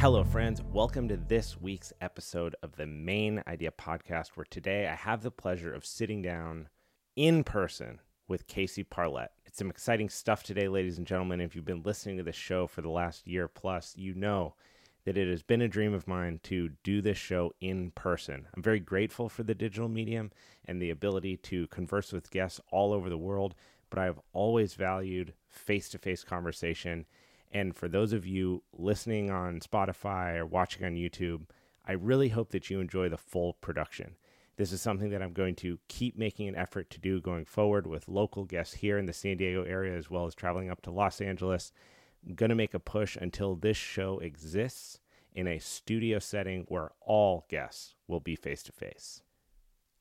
Hello, friends. Welcome to this week's episode of the Mayn Idea Podcast, where today I have the pleasure of sitting down in person with Casey Parlett. It's some exciting stuff today, ladies and gentlemen. If you've been listening to this show for the last year plus, you know that it has been a dream of mine to do this show in person. I'm very grateful for the digital medium and the ability to converse with guests all over the world, but I have always valued face to face conversation. And for those of you listening on Spotify or watching on YouTube, I really hope that you enjoy the full production. This is something that I'm going to keep making an effort to do going forward with local guests here in the San Diego area, as well as traveling up to Los Angeles I'm going to make a push until this show exists in a studio setting where all guests will be face to face.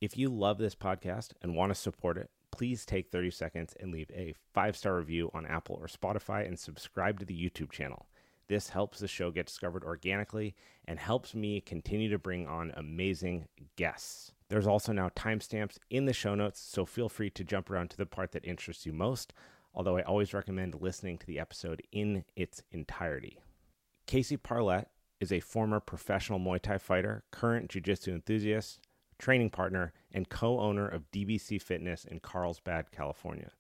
If you love this podcast and want to support it, please take 30 seconds and leave a five star review on Apple or Spotify and subscribe to the YouTube channel. This helps the show get discovered organically and helps me continue to bring on amazing guests. There's also now timestamps in the show notes, so feel free to jump around to the part that interests you most although I always recommend listening to the episode in its entirety. Casey Parlett is a former professional Muay Thai fighter, current Jiu Jitsu enthusiast, training partner, and co owner of DBC Fitness in Carlsbad, California.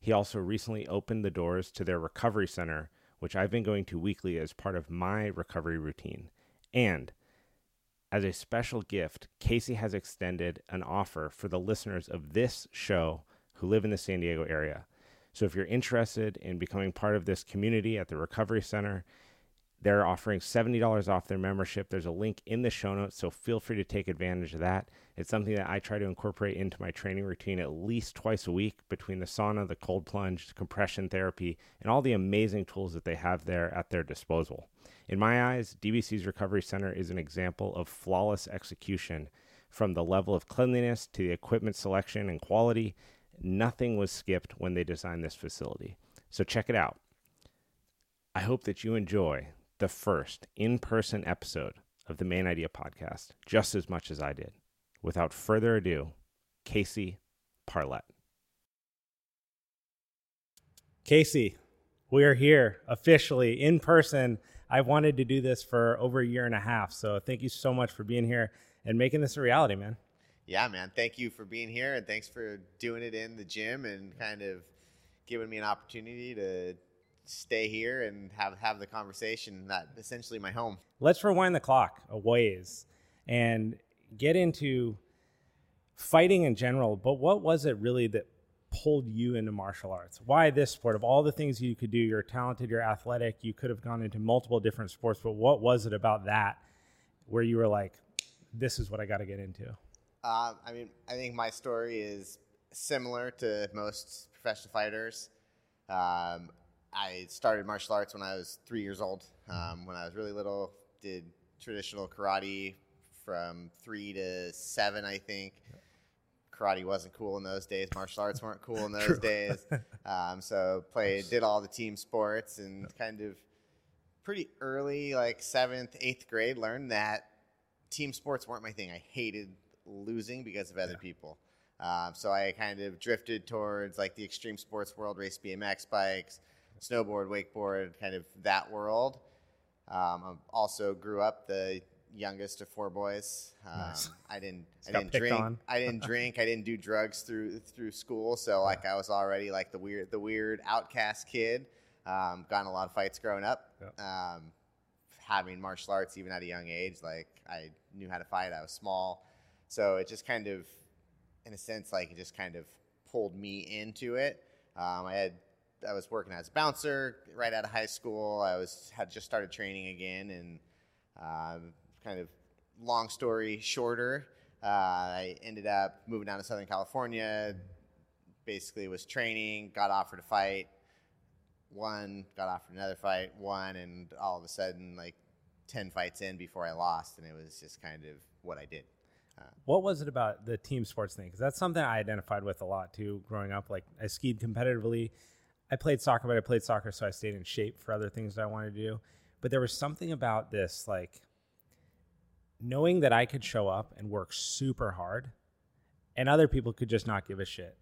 He also recently opened the doors to their recovery center, which I've been going to weekly as part of my recovery routine. And as a special gift, Casey has extended an offer for the listeners of this show who live in the San Diego area. So if you're interested in becoming part of this community at the Recovery Center, they're offering $70 off their membership. There's a link in the show notes, so feel free to take advantage of that. It's something that I try to incorporate into my training routine at least twice a week between the sauna, the cold plunge, compression therapy, and all the amazing tools that they have there at their disposal. In my eyes, DBC's Recovery Center is an example of flawless execution from the level of cleanliness to the equipment selection and quality Nothing was skipped when they designed this facility. So check it out. I hope that you enjoy the first in person episode of the Mayn Idea podcast just as much as I did. Without further ado, Casey Parlett. Casey, we are here officially in person. I wanted to do this for over a year and a half. So thank you so much for being here and making this a reality, man yeah, man, thank you for being here and thanks for doing it in the gym and kind of giving me an opportunity to stay here and have have the conversation that essentially my home. Let's rewind the clock a ways and get into fighting in general, but what was it really that pulled you into martial arts? Why this sport? Of all the things you could do, you're talented, you're athletic, you could have gone into multiple different sports, but what was it about that where you were like, this is what I got to get into? Uh, I mean, I think my story is similar to most professional fighters. Um, I started martial arts when I was three years old. Um, when I was really little, did traditional karate from three to seven, I think. Karate wasn't cool in those days. Martial arts weren't cool in those days. Um, so played, did all the team sports, and kind of pretty early, like seventh, eighth grade, learned that team sports weren't my thing. I hated losing because of other yeah. people. Um, so I kind of drifted towards like the extreme sports world, race BMX bikes, snowboard, wakeboard, kind of that world. Um, I also grew up the youngest of four boys. Um, nice. I didn't. I didn't drink. I didn't drink. I didn't do drugs through through school. So like. I was already like the weird the weird outcast kid. Um, got a lot of fights growing up. Yeah. Um, having martial arts even at a young age, like I knew how to fight. I was small. So it just kind of, in a sense, like it just kind of pulled me into it. Um, I had I was working as a bouncer right out of high school. I was had just started training again, and uh, kind of long story shorter, uh, I ended up moving down to Southern California. Basically, was training, got offered a fight, won, got offered another fight, won, and all of a sudden, like ten fights in before I lost, and it was just kind of what I did. What was it about the team sports thing? Because that's something I identified with a lot too growing up. Like I skied competitively. I played soccer, but I played soccer so I stayed in shape for other things that I wanted to do. But there was something about this, like knowing that I could show up and work super hard and other people could just not give a shit.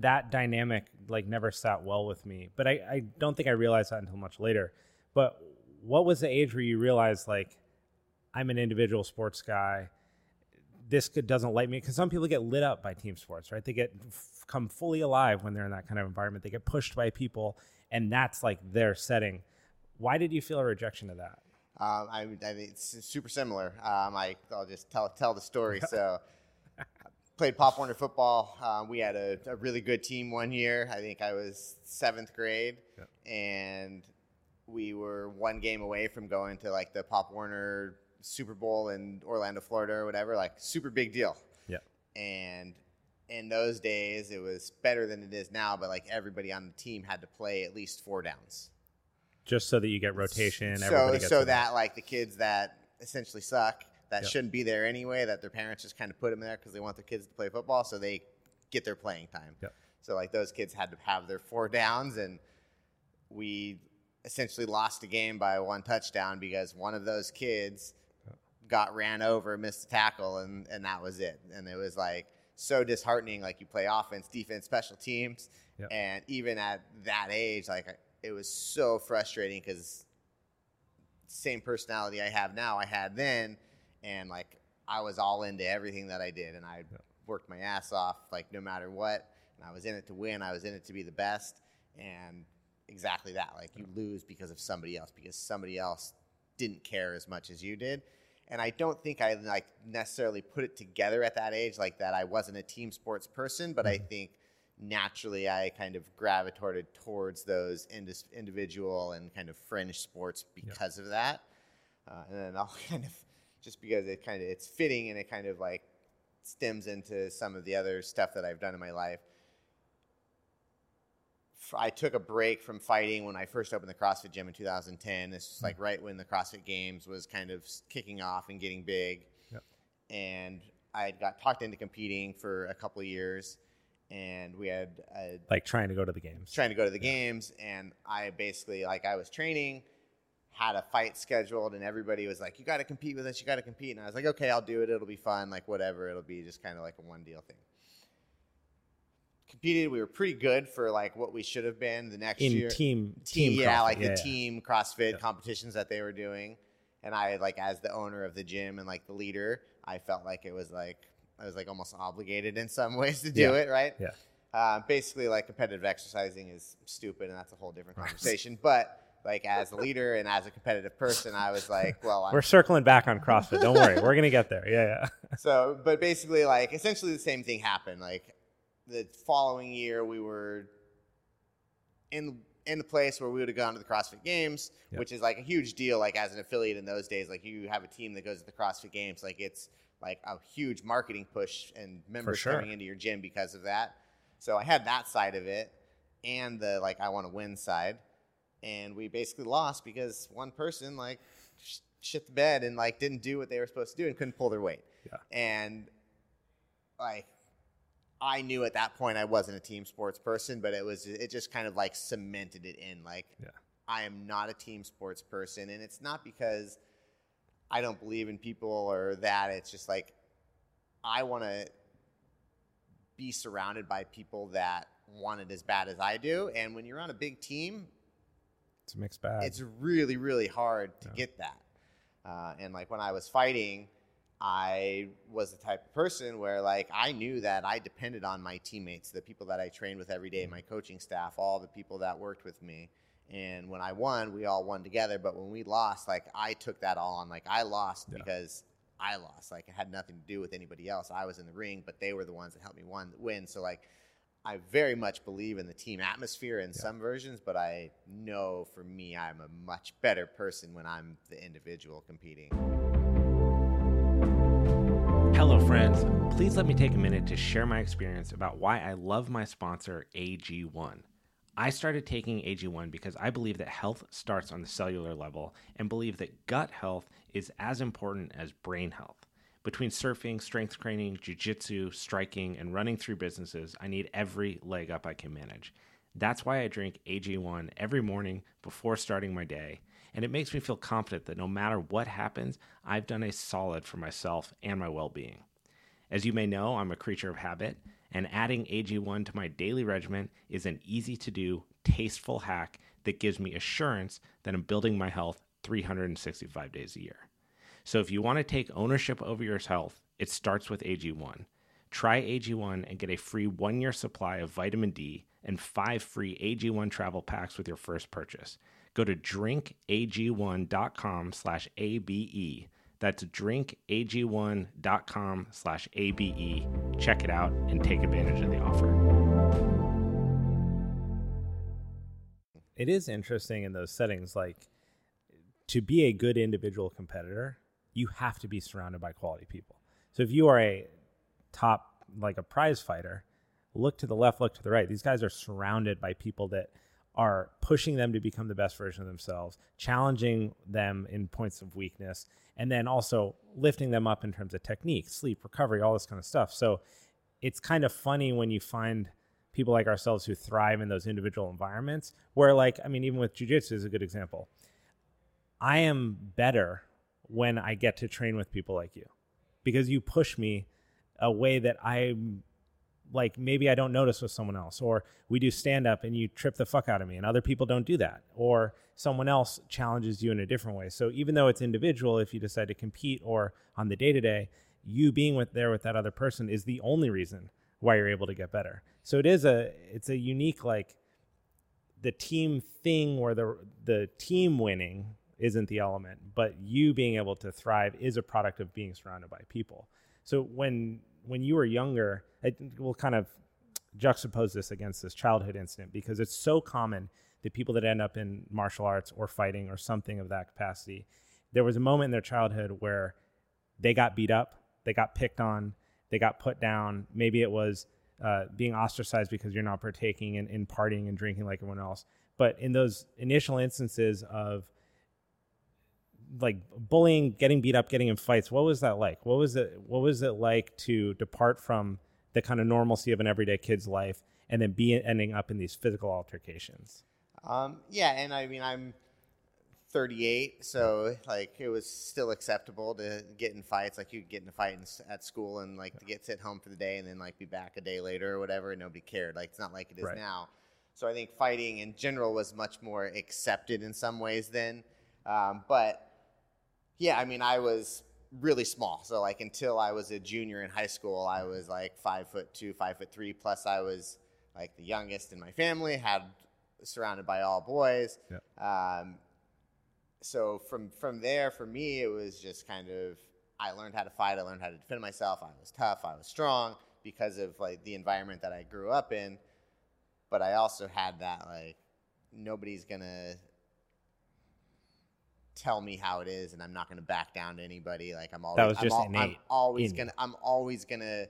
That dynamic like never sat well with me. But I, I don't think I realized that until much later. But what was the age where you realized like I'm an individual sports guy? This could, doesn't light me because some people get lit up by team sports, right? They get f- come fully alive when they're in that kind of environment. They get pushed by people, and that's like their setting. Why did you feel a rejection of that? Um, I, I mean, it's super similar. Um, I, I'll just tell tell the story. So, played Pop Warner football. Um, we had a, a, really good team one year. I think I was seventh grade, and we were one game away from going to like the Pop Warner Super Bowl in Orlando, Florida, or whatever. Like super big deal. Yeah. And in those days, it was better than it is now. But like everybody on the team had to play at least four downs. Just so that you get rotation. So so that like the kids that essentially suck that yep. shouldn't be there anyway. That their parents just kind of put them there because they want their kids to play football, so they get their playing time. Yep. So like those kids had to have their four downs, and we essentially lost a game by one touchdown because one of those kids got ran over, missed a tackle, and and that was it. And it was like so disheartening. Like you play offense, defense, special teams, yep. and even at that age, like it was so frustrating because same personality I have now, I had then, and like I was all into everything that I did, and I yep. worked my ass off, like no matter what. And I was in it to win. I was in it to be the best, and exactly that. Like you lose because of somebody else, because somebody else didn't care as much as you did. And I don't think I like necessarily put it together at that age like that. I wasn't a team sports person, but I mm-hmm. think naturally I kind of gravitated towards those indis- individual and kind of fringe sports because yeah. of that. Uh, and then I'll kind of just because it kind of it's fitting and it kind of like stems into some of the other stuff that I've done in my life. I took a break from fighting when I first opened the CrossFit gym in 2010. This was like hmm. right when the CrossFit Games was kind of kicking off and getting big. Yep. And I got talked into competing for a couple of years, and we had a, like trying to go to the games. Trying to go to the yeah. games, and I basically like I was training, had a fight scheduled, and everybody was like, "You got to compete with us. You got to compete." And I was like, "Okay, I'll do it. It'll be fun. Like whatever. It'll be just kind of like a one deal thing." Competed. We were pretty good for like what we should have been the next in year. Team, team, team yeah, CrossFit. like yeah, the yeah. team CrossFit yeah. competitions that they were doing. And I like as the owner of the gym and like the leader, I felt like it was like I was like almost obligated in some ways to do it, right? Yeah. Uh, basically, like competitive exercising is stupid, and that's a whole different conversation. but like as a leader and as a competitive person, I was like, well, I'm, we're circling back on CrossFit. Don't worry, we're gonna get there. Yeah, yeah. so, but basically, like essentially the same thing happened. Like the following year, we were in in the place where we would have gone to the CrossFit Games, yep. which is like a huge deal. Like as an affiliate in those days, like you have a team that goes to the CrossFit Games, like it's like a huge marketing push and members sure. coming into your gym because of that. So I had that side of it, and the like I want to win side, and we basically lost because one person like shit the bed and like didn't do what they were supposed to do and couldn't pull their weight. Yeah. And like I knew at that point I wasn't a team sports person, but it was it just kind of like cemented it in like yeah. I am not a team sports person and it's not because I don't believe in people or that it's just like I want to be surrounded by people that want it as bad as I do and when you're on a big team it's a mixed bag. It's really really hard to yeah. get that. Uh, and like when I was fighting I was the type of person where like I knew that I depended on my teammates, the people that I trained with every day, mm-hmm. my coaching staff, all the people that worked with me. And when I won, we all won together. But when we lost, like I took that all on. Like I lost yeah. because I lost. Like it had nothing to do with anybody else. I was in the ring, but they were the ones that helped me won, win. So like I very much believe in the team atmosphere in yeah. some versions, but I know for me, I'm a much better person when I'm the individual competing. Hello, friends. Please let me take a minute to share my experience about why I love my sponsor, AG1. I started taking AG1 because I believe that health starts on the cellular level and believe that gut health is as important as brain health. Between surfing, strength training, jujitsu, striking, and running through businesses, I need every leg up I can manage. That's why I drink AG1 every morning before starting my day and it makes me feel confident that no matter what happens, I've done a solid for myself and my well being. As you may know, I'm a creature of habit, and adding AG1 to my daily regimen is an easy to do, tasteful hack that gives me assurance that I'm building my health 365 days a year. So if you want to take ownership over your health, it starts with AG1. Try AG1 and get a free one year supply of vitamin D and five free AG1 travel packs with your first purchase. Go to drinkag1.com slash ABE. That's drinkag1.com slash ABE. Check it out and take advantage of the offer. It is interesting in those settings, like to be a good individual competitor, you have to be surrounded by quality people. So if you are a top, like a prize fighter, look to the left, look to the right. These guys are surrounded by people that are pushing them to become the best version of themselves, challenging them in points of weakness, and then also lifting them up in terms of technique, sleep, recovery, all this kind of stuff. So it's kind of funny when you find people like ourselves who thrive in those individual environments where like i mean even with jiu-jitsu is a good example i am better when i get to train with people like you because you push me a way that i'm like maybe i don't notice with someone else or we do stand up and you trip the fuck out of me and other people don't do that or someone else challenges you in a different way so even though it's individual if you decide to compete or on the day to day you being with there with that other person is the only reason why you're able to get better. So it is a it's a unique like the team thing where the the team winning isn't the element, but you being able to thrive is a product of being surrounded by people. So when when you were younger, it, we'll kind of juxtapose this against this childhood incident because it's so common that people that end up in martial arts or fighting or something of that capacity, there was a moment in their childhood where they got beat up, they got picked on, they got put down. Maybe it was uh, being ostracized because you're not partaking in, in partying and drinking like everyone else. But in those initial instances of like bullying, getting beat up, getting in fights, what was that like? What was it? What was it like to depart from the kind of normalcy of an everyday kid's life and then be ending up in these physical altercations? Um, yeah, and I mean, I'm 38, so like it was still acceptable to get in fights. Like you could get in a fight in, at school and like to get sent home for the day and then like be back a day later or whatever, and nobody cared. Like it's not like it is right. now. So I think fighting in general was much more accepted in some ways then. Um, but yeah, I mean, I was really small. So like until I was a junior in high school, I was like five foot two, five foot three. Plus, I was like the youngest in my family. Had surrounded by all boys. Yep. Um, so from from there, for me, it was just kind of I learned how to fight. I learned how to defend myself. I was tough. I was strong because of like the environment that I grew up in. But I also had that like nobody's gonna tell me how it is, and I'm not gonna back down to anybody. Like I'm always that was just I'm, I'm always gonna I'm always gonna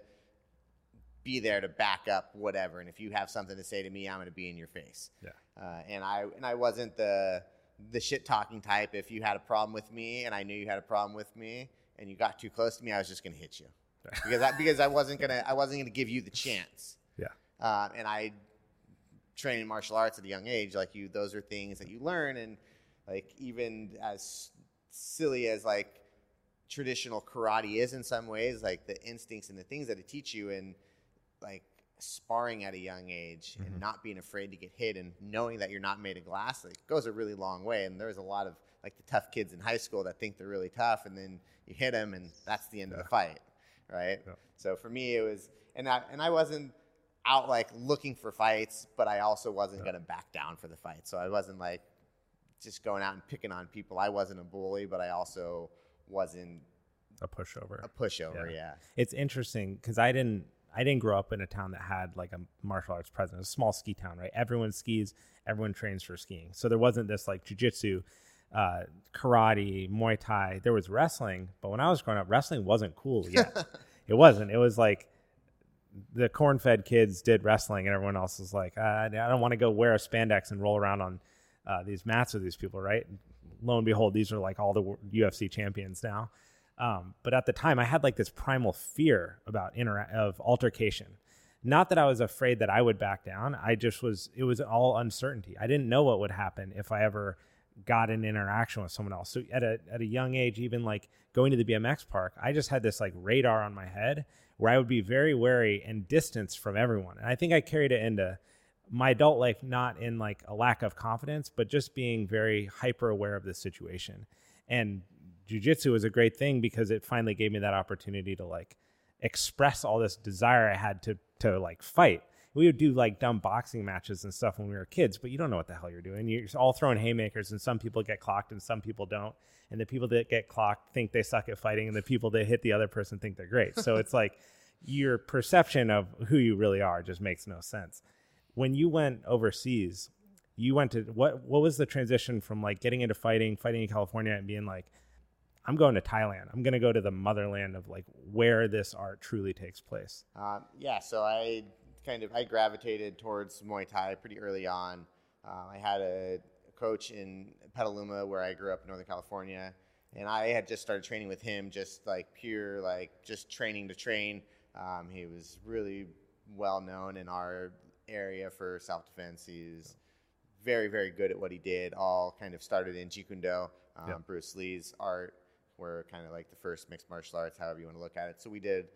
be there to back up whatever. And if you have something to say to me, I'm gonna be in your face. Yeah. Uh, and I and I wasn't the the shit talking type. If you had a problem with me and I knew you had a problem with me and you got too close to me, I was just going to hit you because I, because I wasn't gonna I wasn't gonna give you the chance. Yeah. Um, and I trained in martial arts at a young age. Like you, those are things that you learn, and like even as silly as like traditional karate is in some ways, like the instincts and the things that it teach you, and like sparring at a young age mm-hmm. and not being afraid to get hit and knowing that you're not made of glass like, goes a really long way. And there's a lot of like the tough kids in high school that think they're really tough, and then you hit them, and that's the end yeah. of the fight, right? Yeah. So for me, it was, and I and I wasn't out like looking for fights, but I also wasn't yeah. gonna back down for the fight. So I wasn't like just going out and picking on people. I wasn't a bully, but I also wasn't a pushover. A pushover, yeah. It's interesting because I didn't I didn't grow up in a town that had like a martial arts presence. a small ski town, right? Everyone skis, everyone trains for skiing. So there wasn't this like jujitsu, uh, karate, Muay Thai. There was wrestling, but when I was growing up, wrestling wasn't cool yet. it wasn't. It was like the corn-fed kids did wrestling, and everyone else was like, uh, I don't want to go wear a spandex and roll around on uh, these mats with these people, right? Lo and behold, these are like all the UFC champions now. Um, but at the time, I had like this primal fear about intera- of altercation. Not that I was afraid that I would back down. I just was. It was all uncertainty. I didn't know what would happen if I ever got an interaction with someone else. So at a at a young age, even like going to the BMX park, I just had this like radar on my head where I would be very wary and distance from everyone. And I think I carried it into my adult life not in like a lack of confidence, but just being very hyper aware of the situation. And jujitsu was a great thing because it finally gave me that opportunity to like express all this desire I had to to like fight. We would do like dumb boxing matches and stuff when we were kids, but you don't know what the hell you're doing. You're all throwing haymakers, and some people get clocked and some people don't. And the people that get clocked think they suck at fighting, and the people that hit the other person think they're great. So it's like your perception of who you really are just makes no sense. When you went overseas, you went to what? What was the transition from like getting into fighting, fighting in California, and being like, I'm going to Thailand. I'm going to go to the motherland of like where this art truly takes place. Um, yeah, so I kind of I gravitated towards Muay Thai pretty early on. Uh, I had a coach in Petaluma where I grew up in Northern California, and I had just started training with him, just like pure like just training to train. Um, he was really well known in our area for self defense. He's very very good at what he did. All kind of started in Jeet Kune Do, um, yep. Bruce Lee's art were kind of like the first mixed martial arts, however you want to look at it. So we did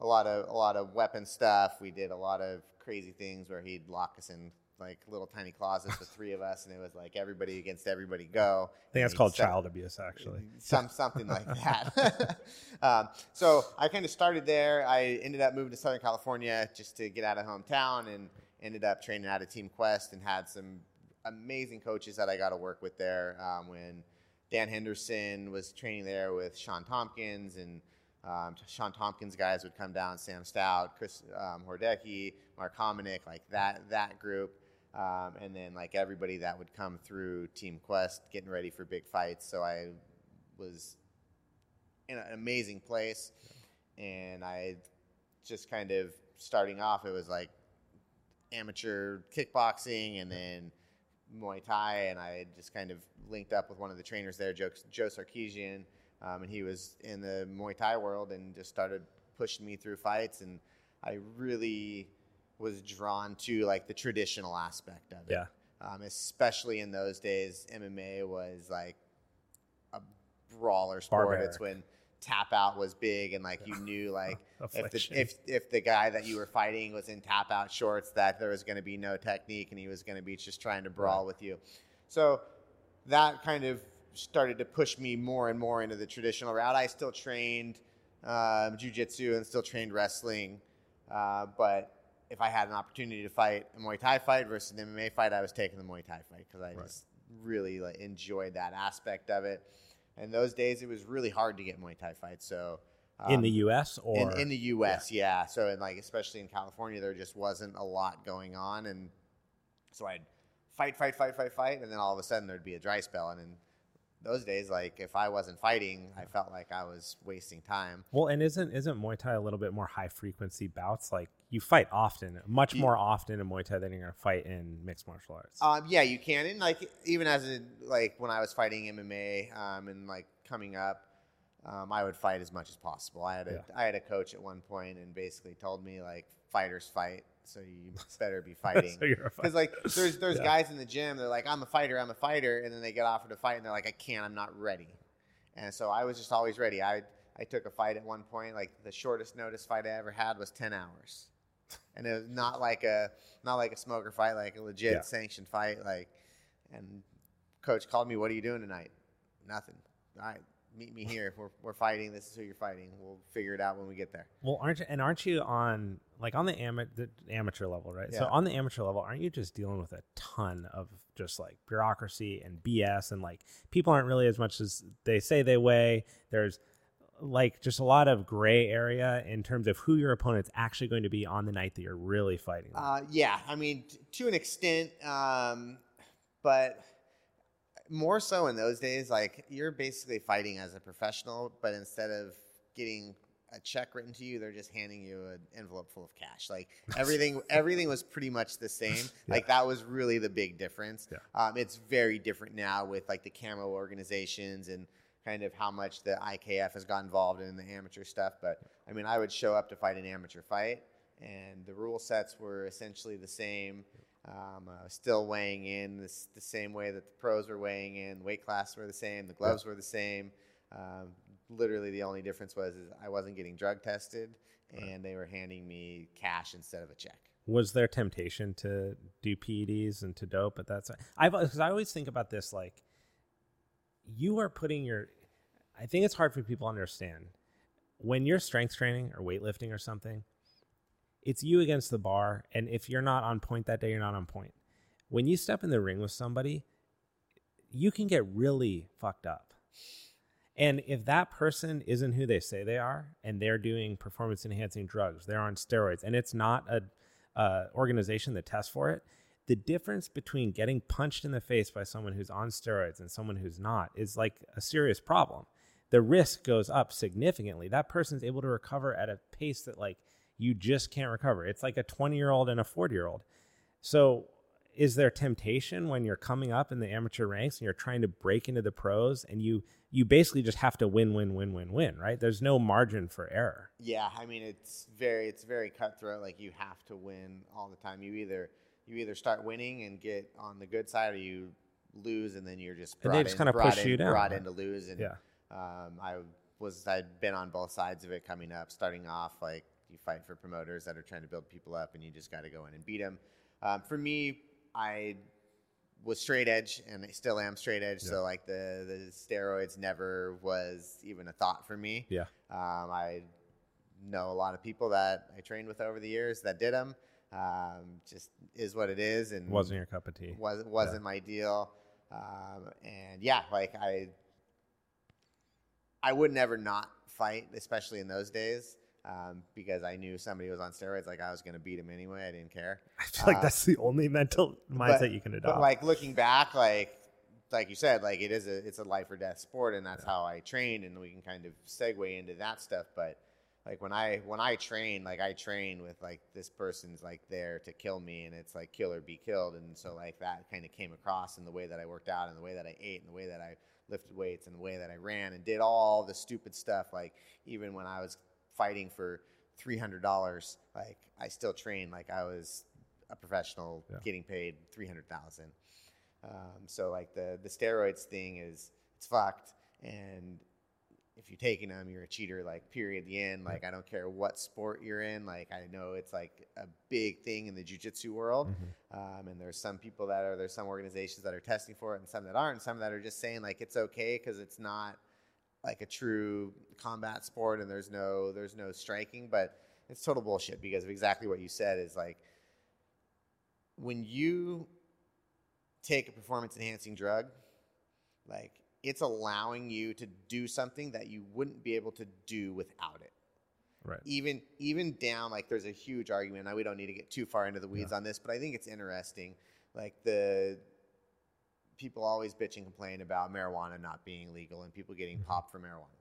a lot of a lot of weapon stuff. We did a lot of crazy things where he'd lock us in like little tiny closets with three of us, and it was like everybody against everybody go. I think that's called child abuse, actually. Some something like that. um, so I kind of started there. I ended up moving to Southern California just to get out of hometown, and ended up training out of Team Quest, and had some amazing coaches that I got to work with there. Um, when Dan Henderson was training there with Shawn Tompkins, and um, Shawn Tompkins guys would come down, Sam Stout, Chris um, Horodecki, Mark Hominick, like that that group, um, and then like everybody that would come through Team Quest, getting ready for big fights. So I was in an amazing place, and I just kind of starting off. It was like amateur kickboxing, and then Muay Thai, and I just kind of linked up with one of the trainers there, Joe, Joe Sarkeesian, um, and he was in the Muay Thai world and just started pushing me through fights, and I really was drawn to like the traditional aspect of it. Yeah. Um, especially in those days, MMA was like a brawler sport. Barbaric. It's when tap out was big and like you knew like if the if if the guy that you were fighting was in tap out shorts that there was going to be no technique and he was going to be just trying to brawl right. with you. So that kind of started to push me more and more into the traditional route. I still trained um, jujitsu and still trained wrestling, uh, but if I had an opportunity to fight a Muay Thai fight versus an MMA fight, I was taking the Muay Thai fight because I right. just really like, enjoyed that aspect of it. And those days, it was really hard to get Muay Thai fights. So um, in the U.S. or in, in the U.S. Yeah. yeah. So in like especially in California, there just wasn't a lot going on, and so I'd fight, fight, fight, fight, fight, and then all of a sudden there'd be a dry spell, and in those days, like if I wasn't fighting, I felt like I was wasting time. Well, and isn't isn't Muay Thai a little bit more high frequency bouts? Like you fight often, much you, more often in Muay Thai than you're gonna fight in mixed martial arts. Um, yeah, you can. And like even as a like when I was fighting MMA um, and like coming up, um, I would fight as much as possible. I had a yeah. I had a coach at one point and basically told me like fighters fight, so you better be fighting. Because so like there's there's yeah. guys in the gym, they're like I'm a fighter, I'm a fighter, and then they get offered a fight and they're like I can't, I'm not ready. And so I was just always ready. I I took a fight at one point, like the shortest notice fight I ever had was ten hours, and it was not like a not like a smoker fight, like a legit yeah. sanctioned fight, like. And coach called me, "What are you doing tonight?" Nothing. All right, meet me here. We're, we're fighting. This is who you're fighting. We'll figure it out when we get there. Well, aren't you, and aren't you on like on the, ama- the amateur level, right? Yeah. So on the amateur level, aren't you just dealing with a ton of just like bureaucracy and BS and like people aren't really as much as they say they weigh. There's like just a lot of gray area in terms of who your opponent's actually going to be on the night that you're really fighting. Uh, yeah, I mean, t- to an extent, um, but more so in those days, like you're basically fighting as a professional, but instead of getting a check written to you, they're just handing you an envelope full of cash. Like everything, everything was pretty much the same. Yeah. Like that was really the big difference. Yeah. Um, it's very different now with like the camo organizations and kind of how much the IKF has got involved in the amateur stuff. But I mean, I would show up to fight an amateur fight, and the rule sets were essentially the same. Um, uh, still weighing in this, the same way that the pros were weighing in. Weight class were the same. The gloves were the same. Um, literally the only difference was is I wasn't getting drug tested, and they were handing me cash instead of a check. Was there temptation to do PEDs and to dope at that time? I've because I always think about this like you are putting your. I think it's hard for people to understand when you're strength training or weightlifting or something. It's you against the bar, and if you're not on point that day, you're not on point. When you step in the ring with somebody, you can get really fucked up. And if that person isn't who they say they are, and they're doing performance enhancing drugs, they're on steroids, and it's not a uh, organization that tests for it, the difference between getting punched in the face by someone who's on steroids and someone who's not is like a serious problem. The risk goes up significantly. That person's able to recover at a pace that like you just can't recover. It's like a 20 year old and a 40 year old. So is there temptation when you're coming up in the amateur ranks and you're trying to break into the pros and you you basically just have to win win win win win right there's no margin for error yeah i mean it's very it's very cutthroat like you have to win all the time you either you either start winning and get on the good side or you lose and then you're just and they just kind of push in, you down brought in to lose and yeah um, i was i'd been on both sides of it coming up starting off like you fight for promoters that are trying to build people up and you just got to go in and beat them um, for me I was straight edge and I still am straight edge. Yeah. So like the the steroids never was even a thought for me. Yeah. Um, I know a lot of people that I trained with over the years that did them. Um, just is what it is, and wasn't your cup of tea. Was wasn't yeah. my deal. Um, and yeah, like I, I would never not fight, especially in those days um, because I knew somebody was on steroids. Like I was going to beat him anyway. I didn't care. I feel like uh, that's the only mental mindset but, you can adopt. But like looking back, like like you said, like it is a it's a life or death sport, and that's yeah. how I trained, and we can kind of segue into that stuff. But like when I when I train, like I train with like this person's like there to kill me, and it's like kill or be killed, and so like that kind of came across in the way that I worked out, and the way that I ate, and the way that I lifted weights, and the way that I ran, and did all the stupid stuff. Like even when I was fighting for three hundred dollars, like I still train like I was a professional yeah. getting paid three hundred thousand. Um, so like the the steroids thing is it's fucked, and if you're taking them, you're a cheater. Like period. The end. Like I don't care what sport you're in. Like I know it's like a big thing in the jujitsu world, mm-hmm. um, and there's some people that are there's some organizations that are testing for it, and some that aren't, and some that are just saying like it's okay because it's not like a true combat sport and there's no there's no striking, but it's total bullshit because of exactly what you said is like when you take a performance enhancing drug, like it's allowing you to do something that you wouldn't be able to do without it. Right. Even even down like there's a huge argument. Now we don't need to get too far into the weeds yeah. on this, but I think it's interesting. Like the people always bitch and complain about marijuana not being legal and people getting mm-hmm. popped for marijuana.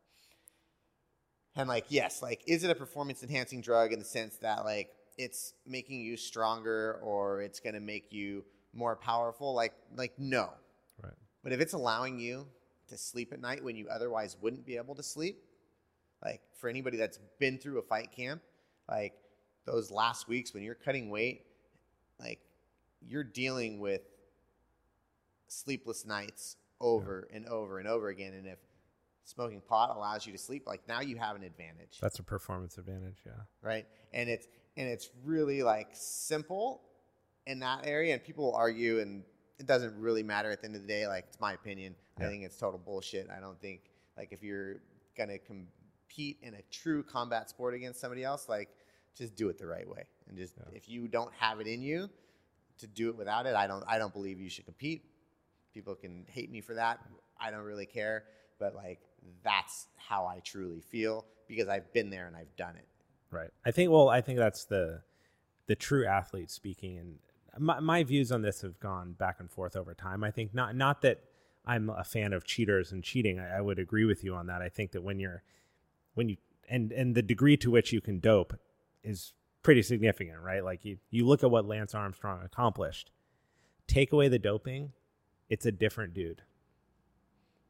And like, yes, like, is it a performance enhancing drug in the sense that like it's making you stronger or it's going to make you more powerful? Like, like no. Right. But if it's allowing you to sleep at night when you otherwise wouldn't be able to sleep, like for anybody that's been through a fight camp, like those last weeks when you're cutting weight, like you're dealing with sleepless nights over yeah. and over and over again. And if smoking pot allows you to sleep, like now you have an advantage. That's a performance advantage, yeah. Right. And it's and it's really like simple in that area. And people will argue and it doesn't really matter at the end of the day. Like it's my opinion. Yeah. I think it's total bullshit. I don't think like if you're gonna compete in a true combat sport against somebody else, like just do it the right way. And just yeah. if you don't have it in you to do it without it, I don't I don't believe you should compete People can hate me for that. I don't really care. But like that's how I truly feel because I've been there and I've done it. Right. I think. Well, I think that's the the true athlete speaking, and my, my views on this have gone back and forth over time. I think not not that I'm a fan of cheaters and cheating. I, I would agree with you on that. I think that when you're when you and and the degree to which you can dope is pretty significant, right? Like you you look at what Lance Armstrong accomplished. Take away the doping, it's a different dude.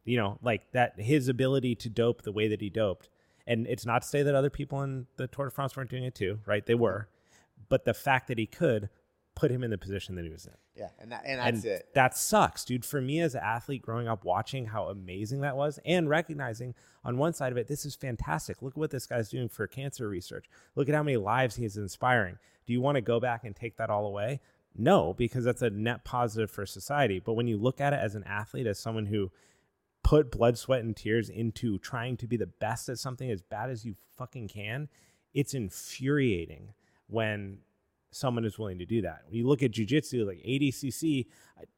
You know, like that his ability to dope the way that he doped. And it's not to say that other people in the Tour de France weren't doing it too, right? They were. But the fact that he could put him in the position that he was in. Yeah, and that, and that's and it. that sucks, dude. For me as an athlete growing up, watching how amazing that was, and recognizing on one side of it, this is fantastic. Look at what this guy's doing for cancer research. Look at how many lives he's inspiring. Do you want to go back and take that all away? No, because that's a net positive for society. But when you look at it as an athlete, as someone who put blood, sweat, and tears into trying to be the best at something as bad as you fucking can, it's infuriating when someone is willing to do that. When you look at jujitsu, like ADCC,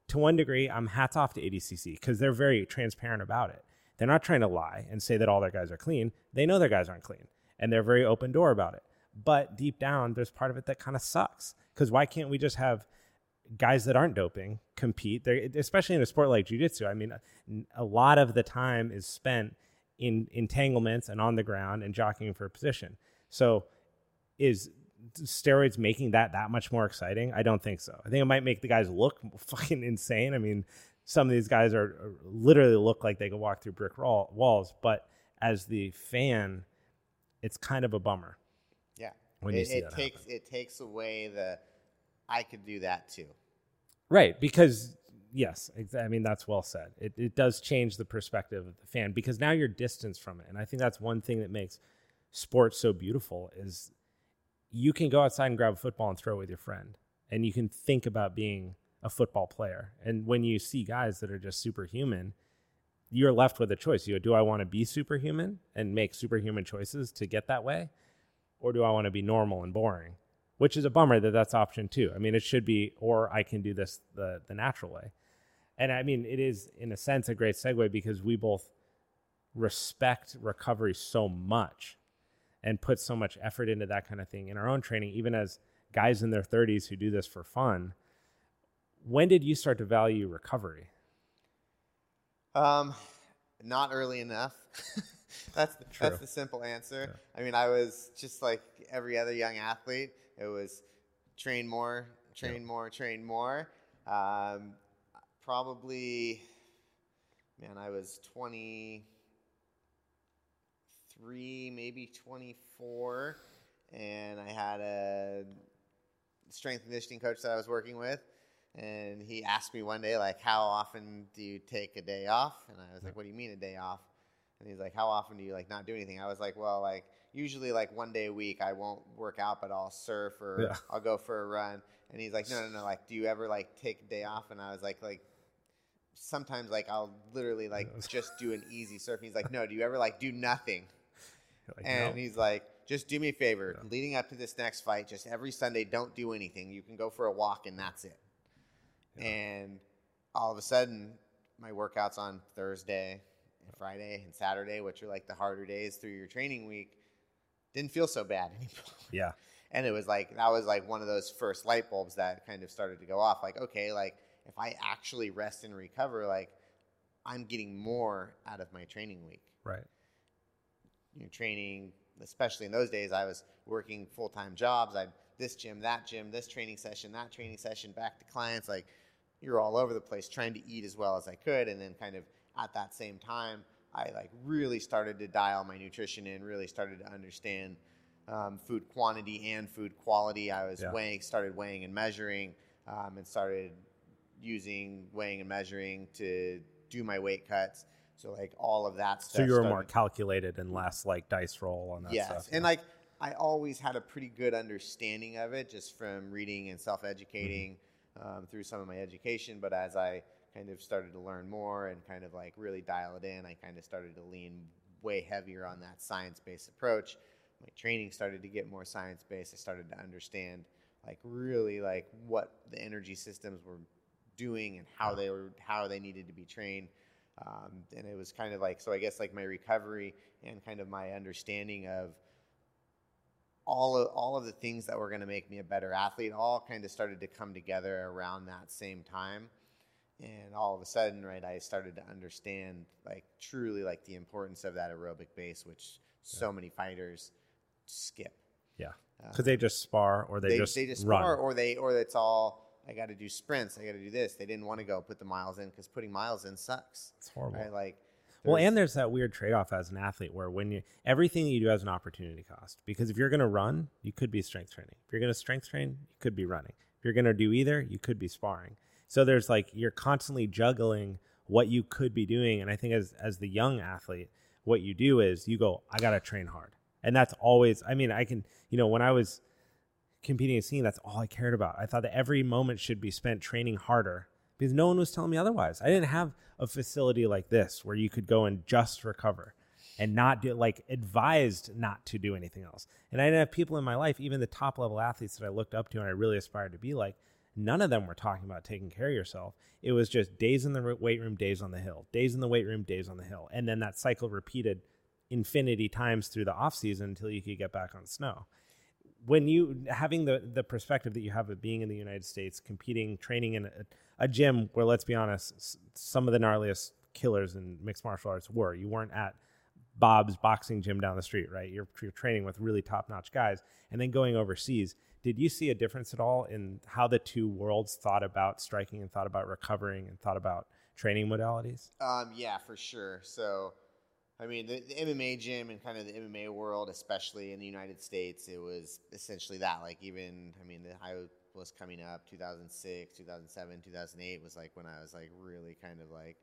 to one degree, I'm hats off to ADCC because they're very transparent about it. They're not trying to lie and say that all their guys are clean. They know their guys aren't clean and they're very open door about it. But deep down, there's part of it that kind of sucks because why can't we just have guys that aren't doping compete? They're, especially in a sport like jujitsu. I mean, a lot of the time is spent in entanglements and on the ground and jockeying for position. So, is steroids making that that much more exciting? I don't think so. I think it might make the guys look fucking insane. I mean, some of these guys are, are literally look like they could walk through brick wall, walls, but as the fan, it's kind of a bummer. Yeah, when you it, see it takes happen. it takes away the I could do that too. Right, because yes, I mean that's well said. It it does change the perspective of the fan because now you're distanced from it, and I think that's one thing that makes sports so beautiful is you can go outside and grab a football and throw it with your friend, and you can think about being a football player. And when you see guys that are just superhuman, you're left with a choice. You do I want to be superhuman and make superhuman choices to get that way, or do I want to be normal and boring? Which is a bummer that that's option two. I mean, it should be, or I can do this the the natural way. And I mean, it is in a sense a great segue because we both respect recovery so much and put so much effort into that kind of thing in our own training, even as guys in their 30s who do this for fun. When did you start to value recovery? Um, not early enough. that's the, True. that's the simple answer. I mean, I was just like every other young athlete. It was train more, train more, train more. Um, probably, man, I was twenty three, maybe twenty four, and I had a strength and conditioning coach that I was working with and he asked me one day like how often do you take a day off? And i was like what do you mean a day off? And he's like how often do you like not do anything? I was like well like usually like one day a week i won't work out but i'll surf or Yeah. i'll go for a run. And he's like no no no like do you ever like take a day off? And i was like like sometimes like i'll literally like just do an easy surf. He's like no do you ever like do nothing Like, and no. he's like, just do me a favor. Leading up to this next fight, just every Sunday, don't do anything. You can go for a walk, and that's it. And all of a sudden, my workouts on Thursday, and Friday, and Saturday, which are like the harder days through your training week, didn't feel so bad anymore. yeah, And it was like that was like one of those first light bulbs that kind of started to go off. Like, okay, like if I actually rest and recover, like I'm getting more out of my training week right. You know, training, especially in those days, I was working full time jobs. I this gym, that gym, this training session, that training session, back to clients. Like you're all over the place, trying to eat as well as I could, and then kind of at that same time, I like really started to dial my nutrition in. Really started to understand um, food quantity and food quality. I was Yeah. weighing, started weighing and measuring, um, and started using weighing and measuring to do my weight cuts. So like all of that stuff. So you were started- more calculated and less like dice roll on that yes stuff. and like i always had a pretty good understanding of it just from reading and self-educating Mm-hmm. um, through some of my education but as i kind of started to learn more and kind of like really dial it in i kind of started to lean way heavier on that science-based approach my training started to get more science-based i started to understand like really like what the energy systems were doing and how they were how they needed to be trained um, and it was kind of like so i guess like my recovery and kind of my understanding of all of all of the things that were going to make me a better athlete all kind of started to come together around that same time. And all of a sudden right i started to understand like truly like the importance of that aerobic base which so many fighters skip. Yeah, Uh, because they just spar or they, they, just they just run. spar or they or it's all i got to do sprints i got to do this they didn't want to go put the miles in because putting miles in sucks It's horrible. right like Well, and there's that weird trade off as an athlete where when you everything you do has an opportunity cost because if you're going to run, you could be strength training. If you're going to strength train, you could be running. If you're going to do either, you could be sparring. So there's like you're constantly juggling what you could be doing and I think as as the young athlete, what you do is you go I got to train hard. And that's always I mean, I can, you know, when I was competing and seeing that's all I cared about. I thought that every moment should be spent training harder because no one was telling me otherwise. I didn't have a facility like this where you could go and just recover and not do like advised not to do anything else. And I didn't have people in my life, even the top level athletes that I looked up to and I really aspired to be like, none of them were talking about taking care of yourself. It was just days in the weight room, days on the hill, days in the weight room, days on the hill. And then that cycle repeated infinity times through the off season until you could get back on snow. When you having the the perspective that you have of being in the United States, competing, training in a, a gym where let's be honest, some of the gnarliest killers in mixed martial arts were. You weren't at Bob's boxing gym down the street, right? You're, you're training with really top notch guys and then going overseas. Did you see a difference at all in how the two worlds thought about striking and thought about recovering and thought about training modalities? Um, yeah, for sure. So, I mean, the, the, MMA gym and kind of the MMA world, especially in the United States, it was essentially that. Like, even, I mean, the, I was coming up 2006, 2007, 2008 was like when I was like really kind of like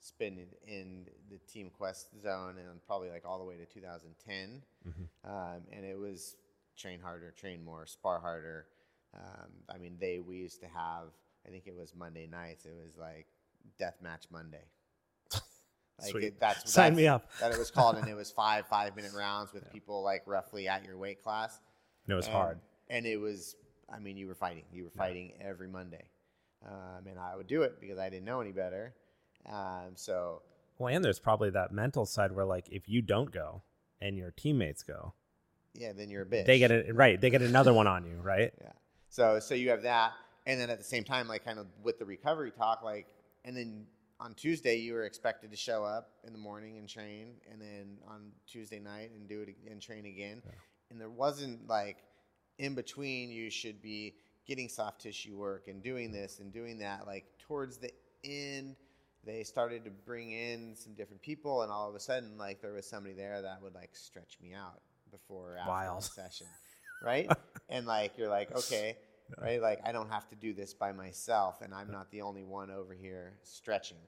spinning in the Team Quest zone and probably like all the way to 2010. Mm-hmm. Um, and it was train harder, train more, spar harder. Um, I mean, they we used to have. I think it was Monday nights. It was like Death Match Monday. Like Sweet. It, that's sign that's, me up. that it was called, and it was five five minute rounds with yeah. people like roughly at your weight class. And it was and, hard. And it was, I mean, you were fighting. You were fighting yeah. every Monday, um, and I would do it because I didn't know any better. Um, so. Well, and there's probably that mental side where, like, if you don't go and your teammates go, yeah, then you're a bitch. They get it right. They get another one on you, right? Yeah. So so you have that, and then at the same time, like kind of with the recovery talk, like, and then on Tuesday you were expected to show up in the morning and train, and then on Tuesday night and do it and train again, yeah. and there wasn't like in between you should be getting soft tissue work and doing this and doing that. Like towards the end, they started to bring in some different people, and all of a sudden, like there was somebody there that would like stretch me out before after Wild. the session, right? and like you're like, okay, right? Like I don't have to do this by myself, and I'm not the only one over here stretching.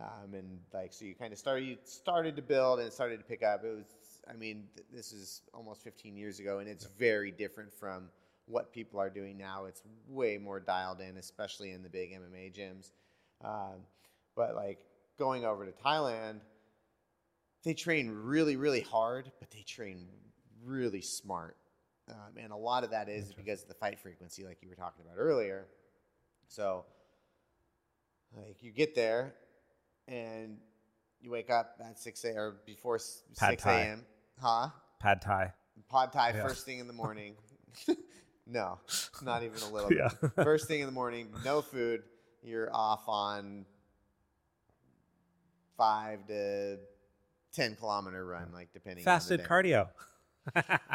Um, and like so, you kind of started you started to build and started to pick up. It was, I mean, th- this is almost 15 years ago, and it's very different from what people are doing now. It's way more dialed in, especially in the big MMA gyms. Um, but like going over to Thailand, they train really, really hard, but they train really smart. Um, and a lot of that is because of the fight frequency, like you were talking about earlier. So, like, you get there and you wake up at 6 a.m. or before 6 a.m. Huh? Pad Thai. Pad Thai yeah. first thing in the morning. no, not even a little yeah. bit. First thing in the morning, no food. You're off on five to 10 kilometer run, like depending Fasted cardio.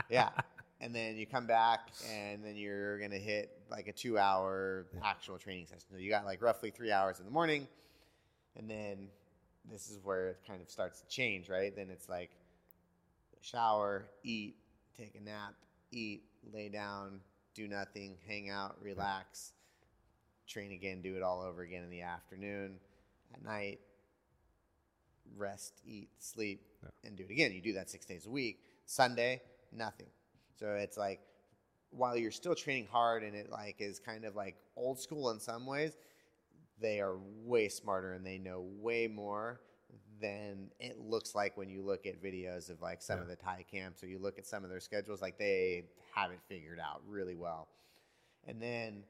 yeah. And then you come back and then you're going to hit like a two hour actual training session. So you got like roughly three hours in the morning. And then this is where it kind of starts to change, right? Then it's like shower, eat, take a nap, eat, lay down, do nothing, hang out, relax, train again, do it all over again in the afternoon. At night, rest, eat, sleep, and do it again. You do that six days a week. Sunday, nothing. So it's like while you're still training hard and it like is kind of like old school in some ways, they are way smarter and they know way more than it looks like when you look at videos of like some yeah. of the Thai camps or you look at some of their schedules. Like they have it figured out really well. And then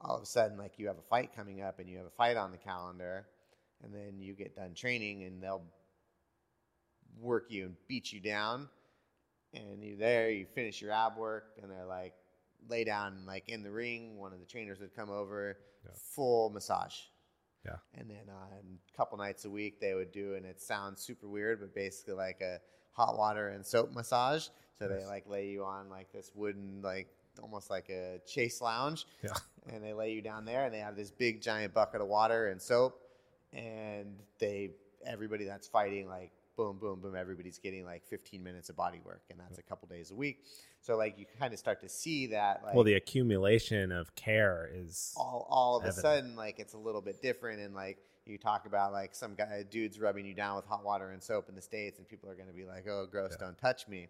all of a sudden, like you have a fight coming up and you have a fight on the calendar, and then you get done training and they'll work you and beat you down and you're there, you finish your ab work, and they're like, lay down like in the ring. One of the trainers would come over, yeah. full massage. Yeah. And then uh, a couple nights a week they would do, and it sounds super weird, but basically like a hot water and soap massage. So they like lay you on like this wooden like almost like a chase lounge. Yeah. And they lay you down there, and they have this big giant bucket of water and soap, and they everybody that's fighting like boom, boom, boom. Everybody's getting like 15 minutes of body work, and that's a couple days a week. So like you kind of start to see that like well, the accumulation of care is all all of evident. a sudden like it's a little bit different and like you talk about like some guy dudes rubbing you down with hot water and soap in the states and people are going to be like oh gross don't touch me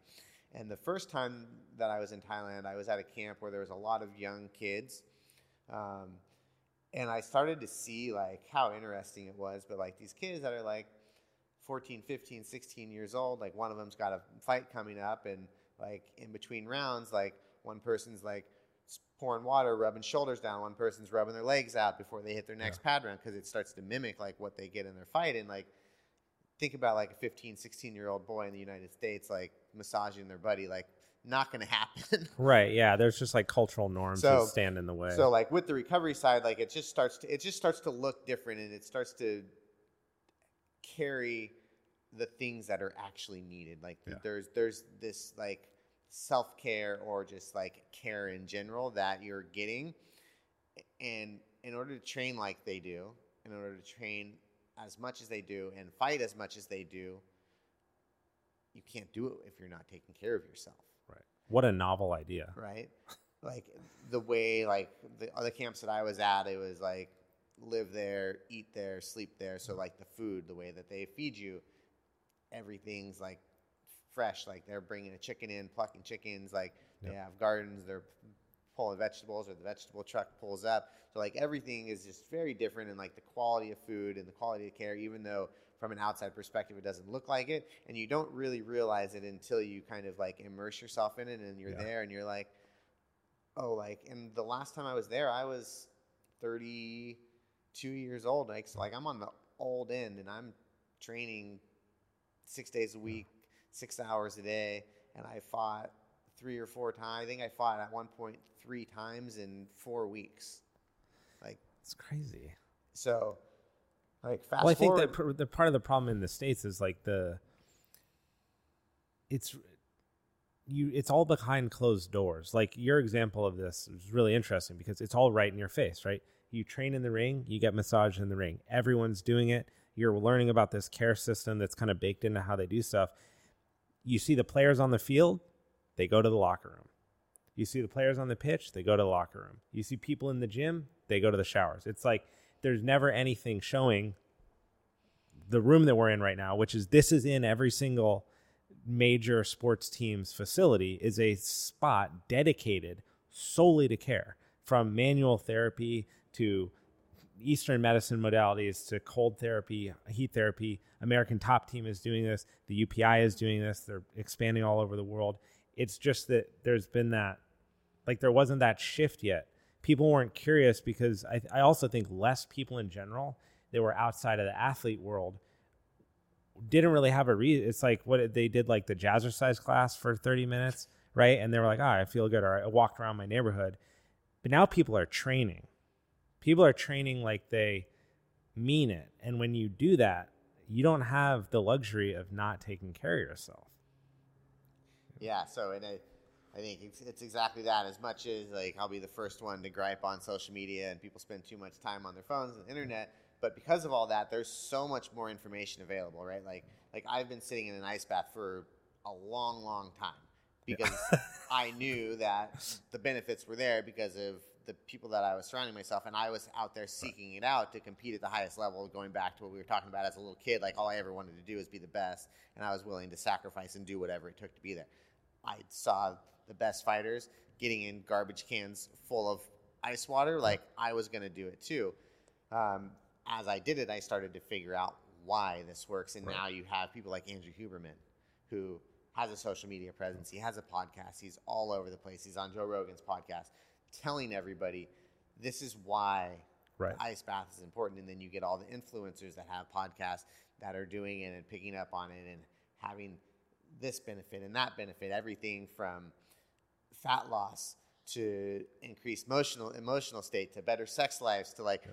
and the first time that i was in thailand i was at a camp where there was a lot of young kids um, and i started to see like how interesting it was but like these kids that are like 14 15 16 years old like one of them's got a fight coming up and like in between rounds like one person's like pouring water rubbing shoulders down one person's rubbing their legs out before they hit their next pad round because it starts to mimic like what they get in their fight and like think about like a 15 16 year old boy in the united states like massaging their buddy like not gonna happen right. Yeah, there's just like cultural norms So- that stand in the way. So like with the recovery side, like it just starts to it just starts to look different and it starts to carry the things that are actually needed. Like Yeah. there's there's this like self care or just like care in general that you're getting, and in order to train like they do, in order to train as much as they do and fight as much as they do, you can't do it if you're not taking care of yourself right. What a novel idea. right? Like the way like the other camps that I was at, it was like live there, eat there, sleep there. So like the food, the way that they feed you, everything's like fresh. Like they're bringing a chicken in, plucking chickens. Like they have gardens, they're pulling vegetables, or the vegetable truck pulls up. So like everything is just very different, and like the quality of food and the quality of care, even though from an outside perspective it doesn't look like it, and you don't really realize it until you kind of like immerse yourself in it, and you're Yeah. there, and you're like, oh, like. And the last time I was there, I was 32 years old. Like, so like I'm on the old end, and I'm training six days a week, six hours a day, and I fought three or four times. I think I fought at one point three times in four weeks. Like It's crazy. so, like fast well, I think forward. that the part of the problem in the states is like the it's you it's all behind closed doors. Like your example of this is really interesting because it's all right in your face, right? You train in the ring, you get massaged in the ring. Everyone's doing it. You're learning about this care system that's kind of baked into how they do stuff. You see the players on the field, they go to the locker room. You see the players on the pitch, they go to the locker room. You see people in the gym, they go to the showers. It's like there's never anything showing the room that we're in right now, which is this is in every single major sports team's facility, is a spot dedicated solely to care from manual therapy to Eastern medicine modalities to cold therapy, heat therapy. American Top Team is doing this. The UPI is doing this. They're expanding all over the world. It's just that there's been that, like, there wasn't that shift yet. People weren't curious because I, I also think less people in general that were outside of the athlete world didn't really have a reason. It's like what they did, like the jazzercise class for 30 minutes, right? And they were like, oh, I feel good. Or I walked around my neighborhood. But now people are training. People are training like they mean it. And when you do that, you don't have the luxury of not taking care of yourself. Yeah, so and I, I think it's, it's exactly that. As much as like I'll be the first one to gripe on social media and people spend too much time on their phones and the internet, but because of all that, there's so much more information available, right? Like like I've been sitting in an ice bath for a long, long time because I knew that the benefits were there because of the people that I was surrounding myself, and I was out there seeking it out to compete at the highest level. Going back to what we were talking about as a little kid, like all I ever wanted to do was be the best, and I was willing to sacrifice and do whatever it took to be there. I saw the best fighters getting in garbage cans full of ice water, like I was going to do it too. Um, as I did it, I started to figure out why this works, and now you have people like Andrew Huberman, who has a social media presence. He has a podcast. He's all over the place. He's on Joe Rogan's podcast, telling everybody this is why Right. ice bath is important. And then you get all the influencers that have podcasts that are doing it and picking up on it and having this benefit and that benefit. Everything from fat loss to increased emotional emotional state to better sex lives to like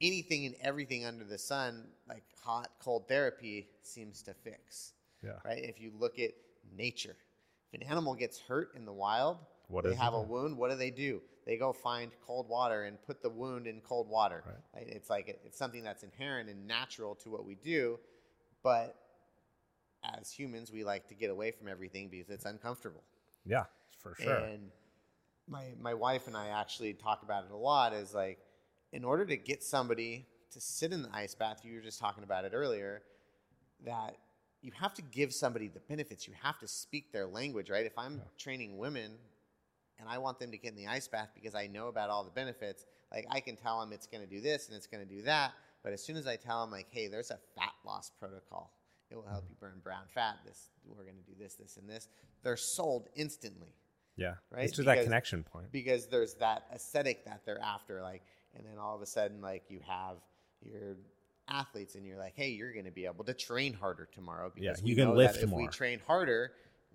anything and everything under the sun like hot cold therapy seems to fix Yeah. right if you look at nature if an animal gets hurt in the wild What they does it have a wound what do they do they go find cold water and put the wound in cold water Right. right? it's like it's something that's inherent and natural to what we do but as humans we like to get away from everything because it's uncomfortable Yeah. for sure. And my my wife and I actually talk about it a lot. Is like, in order to get somebody to sit in the ice bath, you were just talking about it earlier, that you have to give somebody the benefits. You have to speak their language, right? If I'm Yeah. training women and I want them to get in the ice bath because I know about all the benefits, like I can tell them it's going to do this and it's going to do that. But as soon as I tell them, like, hey, there's a fat loss protocol, it will help you burn brown fat. This we're going to do this, this, and this. They're sold instantly yeah, right? It's just that connection point. because there's that aesthetic that they're after, like, and then all of a sudden, like, you have your athletes, and you're like, hey, you're going to be able to train harder tomorrow Yeah, because you we can know lift that if we train harder,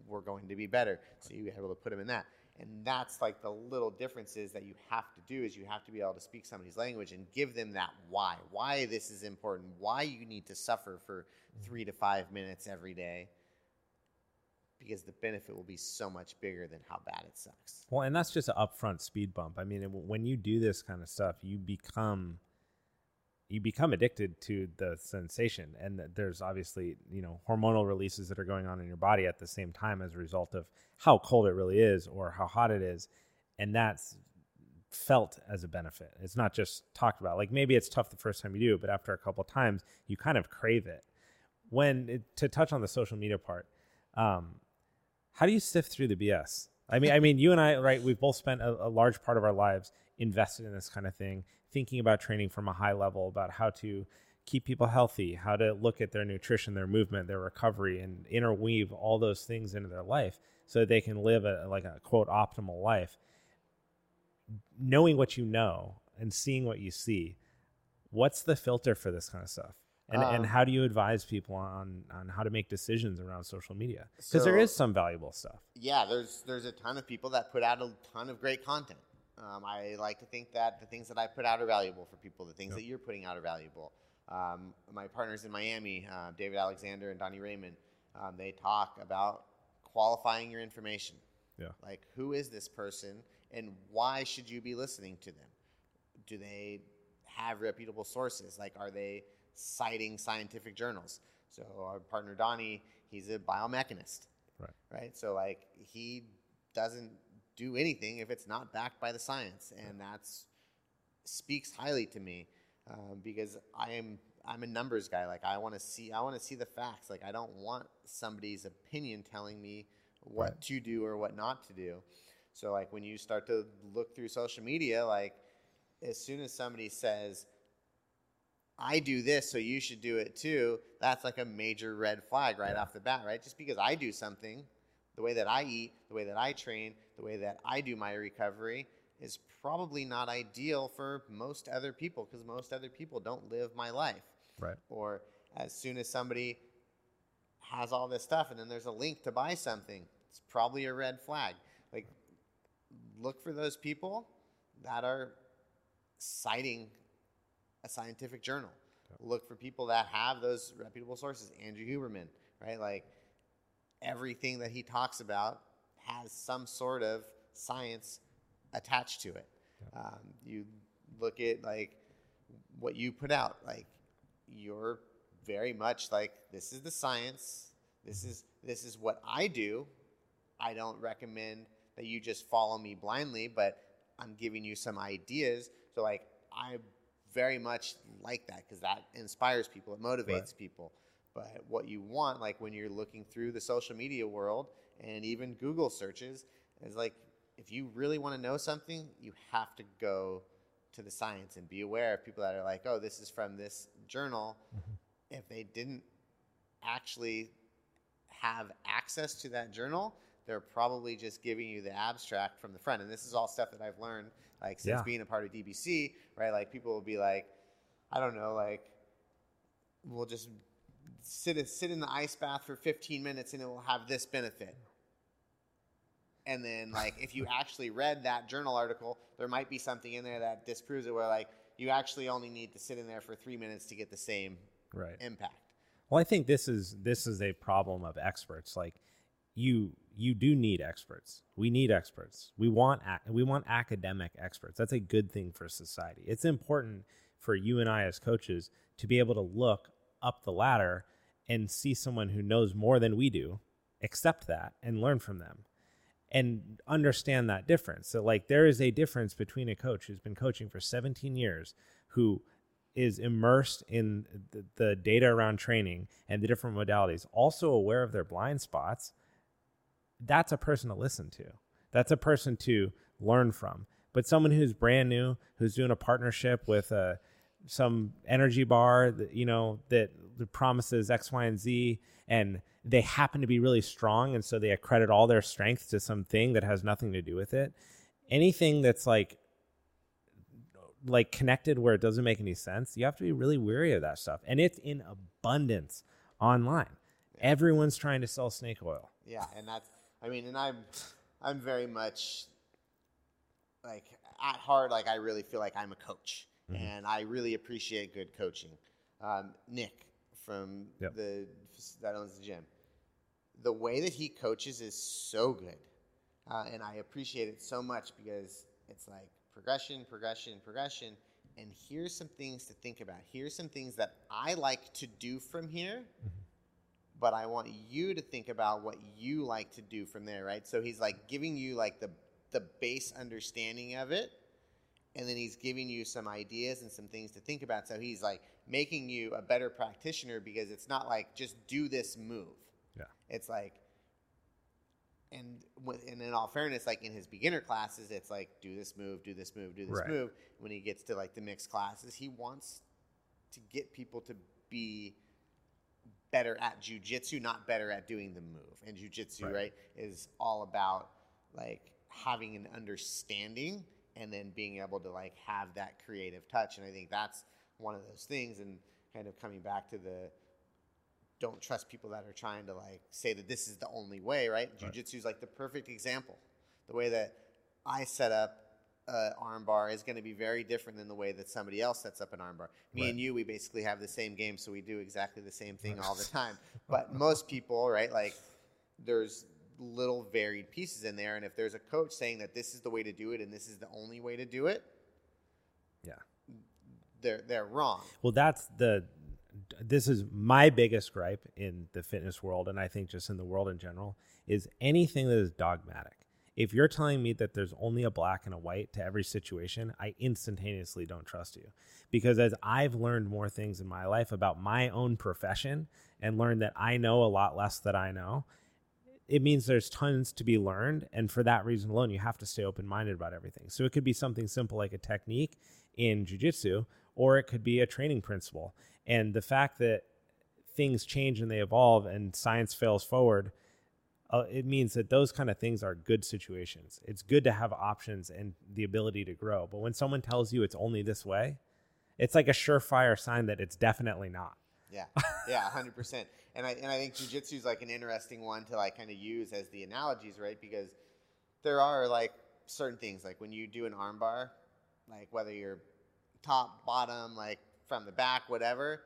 we're going to be better. So you're able to put them in that. And that's like the little differences that you have to do is you have to be able to speak somebody's language and give them that why, why this is important, why you need to suffer for three to five minutes every day, because the benefit will be so much bigger than how bad it sucks. Well, and that's just an upfront speed bump. I mean, when you do this kind of stuff, you become you become addicted to the sensation, and there's obviously you know hormonal releases that are going on in your body at the same time as a result of how cold it really is or how hot it is, and that's felt as a benefit. It's not just talked about. Like maybe it's tough the first time you do, but after a couple times, you kind of crave it. When it, to touch on the social media part, um, how do you sift through the BS? I mean, I mean, you and I, right? We've both spent a, a large part of our lives invested in this kind of thing, thinking about training from a high level, about how to keep people healthy, how to look at their nutrition, their movement, their recovery, and interweave all those things into their life so that they can live a like a quote optimal life. Knowing what you know and seeing what you see, what's the filter for this kind of stuff? And, and Um, how do you advise people on on how to make decisions around social media? Because there So- is some valuable stuff. yeah, there's there's a ton of people that put out a ton of great content. Um, I like to think that the things that I put out are valuable for people. The things Yep. that you're putting out are valuable. Um, my partners in Miami, uh, David Alexander and Donnie Raymond, um, they talk about qualifying your information. Yeah. Like, who is this person, and why should you be listening to them? Do they have reputable sources? Like, are they citing scientific journals? So, our partner Donnie, he's a biomechanist Right. right? So like he doesn't do anything if it's not backed by the science, and that speaks highly to me um, because I am I'm a numbers guy. Like I want to see I want to see the facts. Like I don't want somebody's opinion telling me what Right. to do or what not to do. So like when you start to look through social media, like as soon as somebody says I do this, so you should do it too. That's like a major red flag right Yeah. off the bat, right? Just because I do something, the way that I eat, the way that I train, the way that I do my recovery is probably not ideal for most other people because most other people don't live my life. Right. Or as soon as somebody has all this stuff and then there's a link to buy something, it's probably a red flag. Like, look for those people that are citing a scientific journal. Look for people that have those reputable sources. Andrew Huberman, right? Like everything that he talks about has some sort of science attached to it. Um, you look at like what you put out, like you're very much like this is the science. This is this is what I do. I don't recommend that you just follow me blindly, but I'm giving you some ideas. So like I very much like that because that inspires people, it motivates Right. people. But what you want, like when you're looking through the social media world and even Google searches, is like if you really want to know something, you have to go to the science and be aware of people that are like, oh, this is from this journal. Mm-hmm. If they didn't actually have access to that journal, they're probably just giving you the abstract from the front. And this is all stuff that I've learned like since Yeah. being a part of DBC, right? Like people will be like, I don't know, like we'll just sit sit in the ice bath for 15 minutes and it will have this benefit. And then like if you actually read that journal article, there might be something in there that disproves it where like you actually only need to sit in there for 3 minutes to get the same Right. impact. Well, I think this is this is a problem of experts. Like you you do need experts. We need experts. We want ac- we want academic experts. That's a good thing for society. It's important for you and I as coaches to be able to look up the ladder and see someone who knows more than we do, accept that and learn from them. and understand that difference. So like there is a difference between a coach who's been coaching for 17 years who is immersed in the, the data around training and the different modalities, also aware of their blind spots. That's a person to listen to. That's a person to learn from. But someone who's brand new, who's doing a partnership with a uh, some energy bar that you know that promises X, Y, and Z, and they happen to be really strong and so they accredit all their strength to something that has nothing to do with it. Anything that's like like connected where it doesn't make any sense you have to be really wary of that stuff. And it's in abundance online. Everyone's trying to sell snake oil. Yeah and that's i mean and i'm i'm very much like at heart like i really feel like i'm a coach. Mm-hmm. and i really appreciate good coaching. Um, nick from yep. the that owns the gym the way that he coaches is so good. Uh, and I appreciate it so much because it's like progression, progression, progression. And here's some things to think about. Here's some things that I like to do from here, mm-hmm. but I want you to think about what you like to do from there, right? So he's like giving you like the the base understanding of it, and then he's giving you some ideas and some things to think about. So he's like making you a better practitioner because it's not like just do this move Yeah. it's like, and and in all fairness, like in his beginner classes, it's like do this move, do this move, do this right. move. When he gets to like the mixed classes, he wants to get people to be better at jujitsu, not better at doing the move. And jujitsu, right. right, is all about like having an understanding and then being able to like have that creative touch. And I think that's one of those things. And kind of coming back to the don't trust people that are trying to like say that this is the only way, right? right. Jiu-jitsu is like the perfect example. The way that I set up an armbar is going to be very different than the way that somebody else sets up an armbar. Me right. and you, we basically have the same game, so we do exactly the same thing all the time. But most people, right, like there's little varied pieces in there, and if there's a coach saying that this is the way to do it and this is the only way to do it, they're they're wrong. Well, that's the this is my biggest gripe in the fitness world and i think just in the world in general is anything that is dogmatic. If you're telling me that there's only a black and a white to every situation i instantaneously don't trust you. Because as i've learned more things in my life about my own profession and learned that i know a lot less that i know it means there's tons to be learned and for that reason alone you have to stay open-minded about everything. So it could be something simple like a technique in jiu-jitsu or it could be a training principle and the fact that things change and they evolve and science fails forward, uh, it means that those kind of things are good situations. It's good to have options and the ability to grow. But when someone tells you it's only this way, it's like a surefire sign that it's definitely not. Yeah, yeah, hundred percent. And I and I think jujitsu is like an interesting one to like kind of use as the analogies, right? Because there are like certain things, like when you do an armbar, like whether you're top, bottom, like from the back, whatever.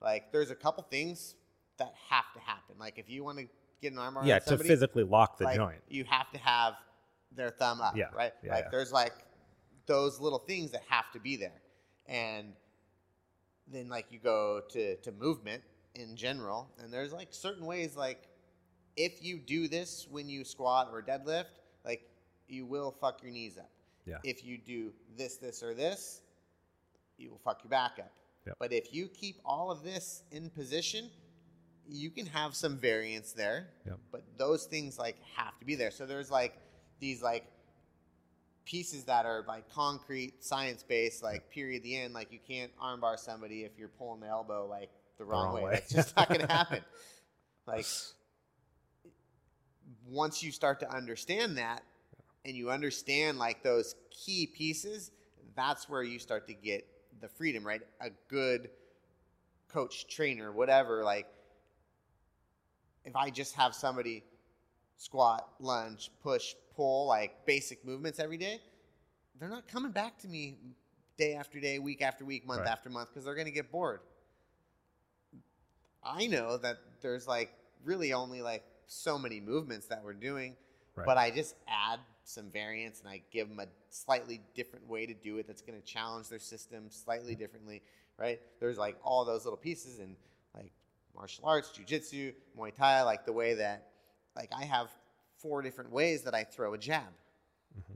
Like there's a couple things that have to happen. Like if you want to get an arm around yeah, somebody, to physically lock the like, joint, you have to have their thumb up. Yeah, right. Yeah, like yeah. there's like those little things that have to be there, and then like you go to to movement in general, and there's like certain ways like if you do this when you squat or deadlift, like you will fuck your knees up. Yeah. If you do this, this, or this, you will fuck your back up. Yep. But if you keep all of this in position, you can have some variance there. Yep. But those things like have to be there. So there's like these like pieces that are like concrete, science based, like period the end. Like you can't armbar somebody if you're pulling the elbow like the wrong, the wrong way. way. That's just not gonna happen. Like once you start to understand that and you understand like those key pieces, that's where you start to get the freedom, right? A good coach, trainer, whatever, like if I just have somebody squat, lunge, push, pull, like basic movements every day, they're not coming back to me day after day, week after week, month right. after month because they're going to get bored. I know that there's like really only like so many movements that we're doing, right. but I just add some variance and I give them a slightly different way to do it that's going to challenge their system slightly differently, right? There's like all those little pieces and like martial arts, jujitsu, Muay Thai, like the way that like I have four different ways that I throw a jab. Mm-hmm.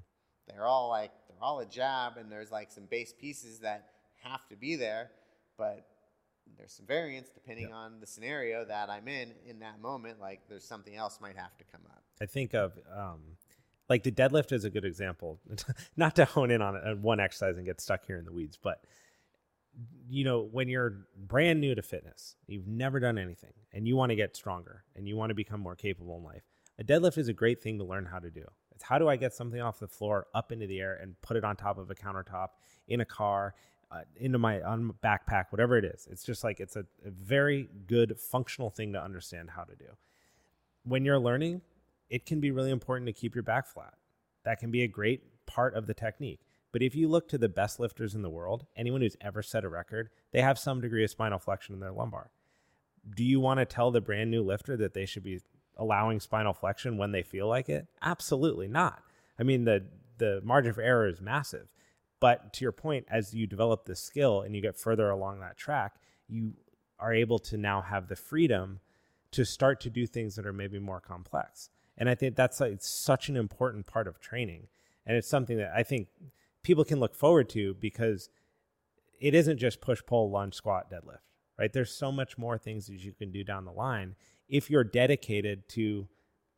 They're all like they're all a jab, and there's like some base pieces that have to be there, but there's some variance depending yeah. on the scenario that I'm in in that moment. Like there's something else might have to come up. I think of um, like the deadlift is a good example. Not to hone in on it, one exercise and get stuck here in the weeds, but you know when you're brand new to fitness, you've never done anything, and you want to get stronger and you want to become more capable in life. A deadlift is a great thing to learn how to do. It's how do I get something off the floor up into the air and put it on top of a countertop in a car uh, into my on backpack, whatever it is. It's just like it's a, a very good functional thing to understand how to do. When you're learning, it can be really important to keep your back flat. That can be a great part of the technique. But if you look to the best lifters in the world, anyone who's ever set a record, they have some degree of spinal flexion in their lumbar. Do you want to tell the brand new lifter that they should be allowing spinal flexion when they feel like it? Absolutely not. I mean, the the margin for error is massive. But to your point, as you develop this skill and you get further along that track, you are able to now have the freedom to start to do things that are maybe more complex. And I think that's like such an important part of training. And it's something that I think people can look forward to because it isn't just push, pull, lunge, squat, deadlift, right? There's so much more things that you can do down the line if you're dedicated to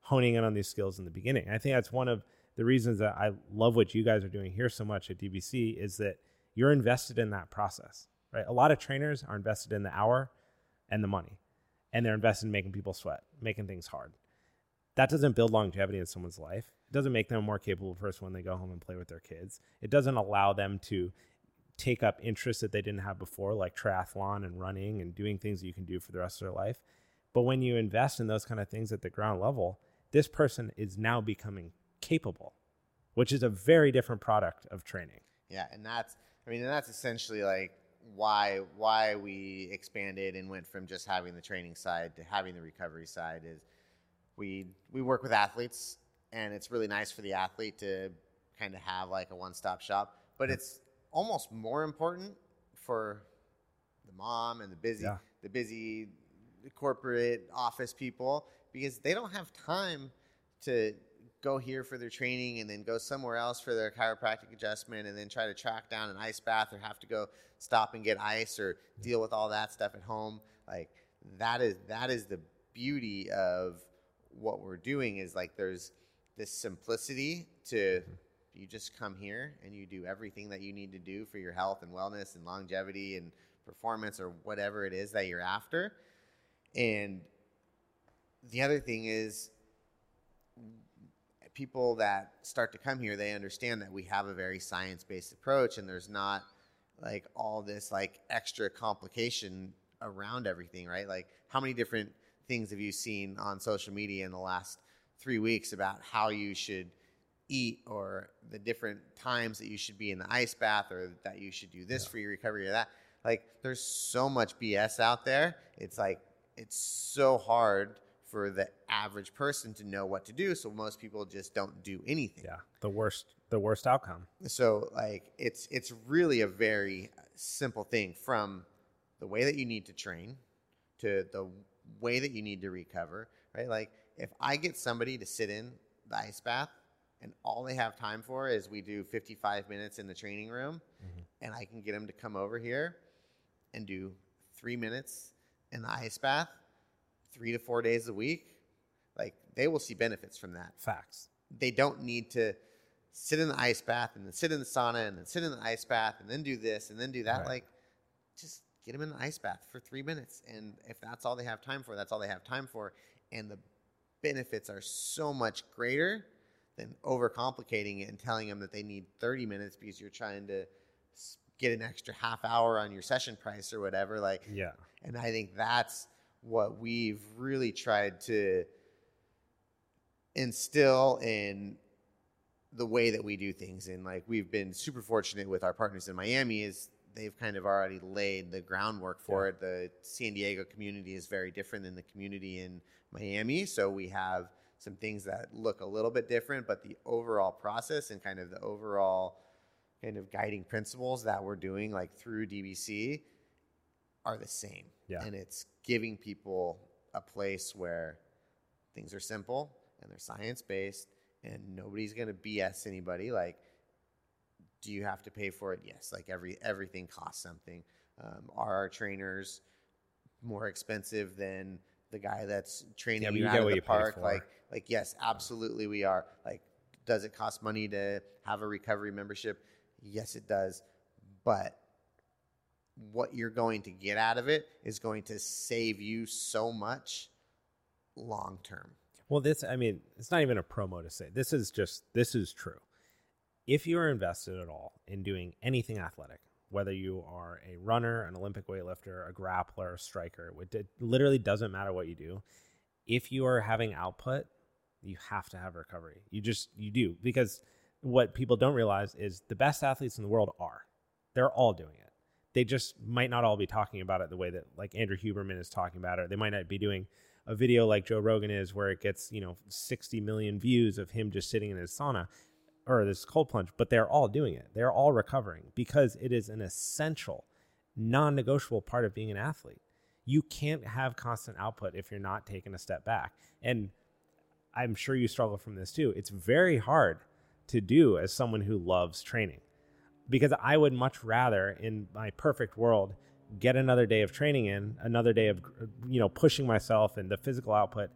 honing in on these skills in the beginning. I think that's one of the reasons that I love what you guys are doing here so much at DBC is that you're invested in that process, right? A lot of trainers are invested in the hour and the money, and they're invested in making people sweat, making things hard. That doesn't build longevity in someone's life. It doesn't make them a more capable person when they go home and play with their kids. It doesn't allow them to take up interests that they didn't have before, like triathlon and running and doing things that you can do for the rest of their life. But when you invest in those kind of things at the ground level, this person is now becoming capable, which is a very different product of training. Yeah, and that's I mean, and that's essentially like why why we expanded and went from just having the training side to having the recovery side is we we work with athletes and it's really nice for the athlete to kind of have like a one-stop shop, but it's almost more important for the mom and the busy yeah. the busy corporate office people because they don't have time to go here for their training and then go somewhere else for their chiropractic adjustment and then try to track down an ice bath or have to go stop and get ice or deal with all that stuff at home. Like that is that is the beauty of what we're doing is like there's this simplicity to mm-hmm. you just come here and you do everything that you need to do for your health and wellness and longevity and performance or whatever it is that you're after and the other thing is people that start to come here, they understand that we have a very science based approach and there's not like all this like extra complication around everything, right? Like, how many different things have you seen on social media in the last three weeks about how you should eat or the different times that you should be in the ice bath or that you should do this yeah. for your recovery or that? Like, there's so much BS out there. It's like, it's so hard for the average person to know what to do. So most people just don't do anything. Yeah, the worst, the worst outcome. So like it's it's really a very simple thing from the way that you need to train to the way that you need to recover. Right, like if I get somebody to sit in the ice bath and all they have time for is we do 55 minutes in the training room mm-hmm. and I can get them to come over here and do three minutes in the ice bath three to four days a week, like they will see benefits from that. Facts. They don't need to sit in the ice bath and then sit in the sauna and then sit in the ice bath and then do this and then do that. Right. Like, just get them in the ice bath for three minutes. And if that's all they have time for, that's all they have time for. And the benefits are so much greater than overcomplicating it and telling them that they need 30 minutes because you're trying to get an extra half hour on your session price or whatever. Like, yeah. And I think that's what we've really tried to instill in the way that we do things and like we've been super fortunate with our partners in miami is they've kind of already laid the groundwork for yeah. it the san diego community is very different than the community in miami so we have some things that look a little bit different but the overall process and kind of the overall kind of guiding principles that we're doing like through dbc are the same yeah. And it's giving people a place where things are simple and they're science based and nobody's going to BS anybody. Like, do you have to pay for it? Yes. Like every everything costs something. Um, are our trainers more expensive than the guy that's training Yeah, you, you out of the park? Like, like yes, absolutely, we are. Like, does it cost money to have a recovery membership? Yes, it does. But what you're going to get out of it is going to save you so much long term. Well, this, I mean, it's not even a promo to say. This is just, this is true. If you are invested at all in doing anything athletic, whether you are a runner, an Olympic weightlifter, a grappler, a striker, it it literally doesn't matter what you do. If you are having output, you have to have recovery. You just, you do. Because what people don't realize is the best athletes in the world are. They're all doing it. They just might not all be talking about it the way that like Andrew Huberman is talking about it. They might not be doing a video like Joe Rogan is where it gets, you know, 60 million views of him just sitting in his sauna or this cold plunge, but they're all doing it. They're all recovering because it is an essential, non negotiable part of being an athlete. You can't have constant output if you're not taking a step back. And I'm sure you struggle from this too. It's very hard to do as someone who loves training because I would much rather, in my perfect world, get another day of training in, another day of you know pushing myself and the physical output,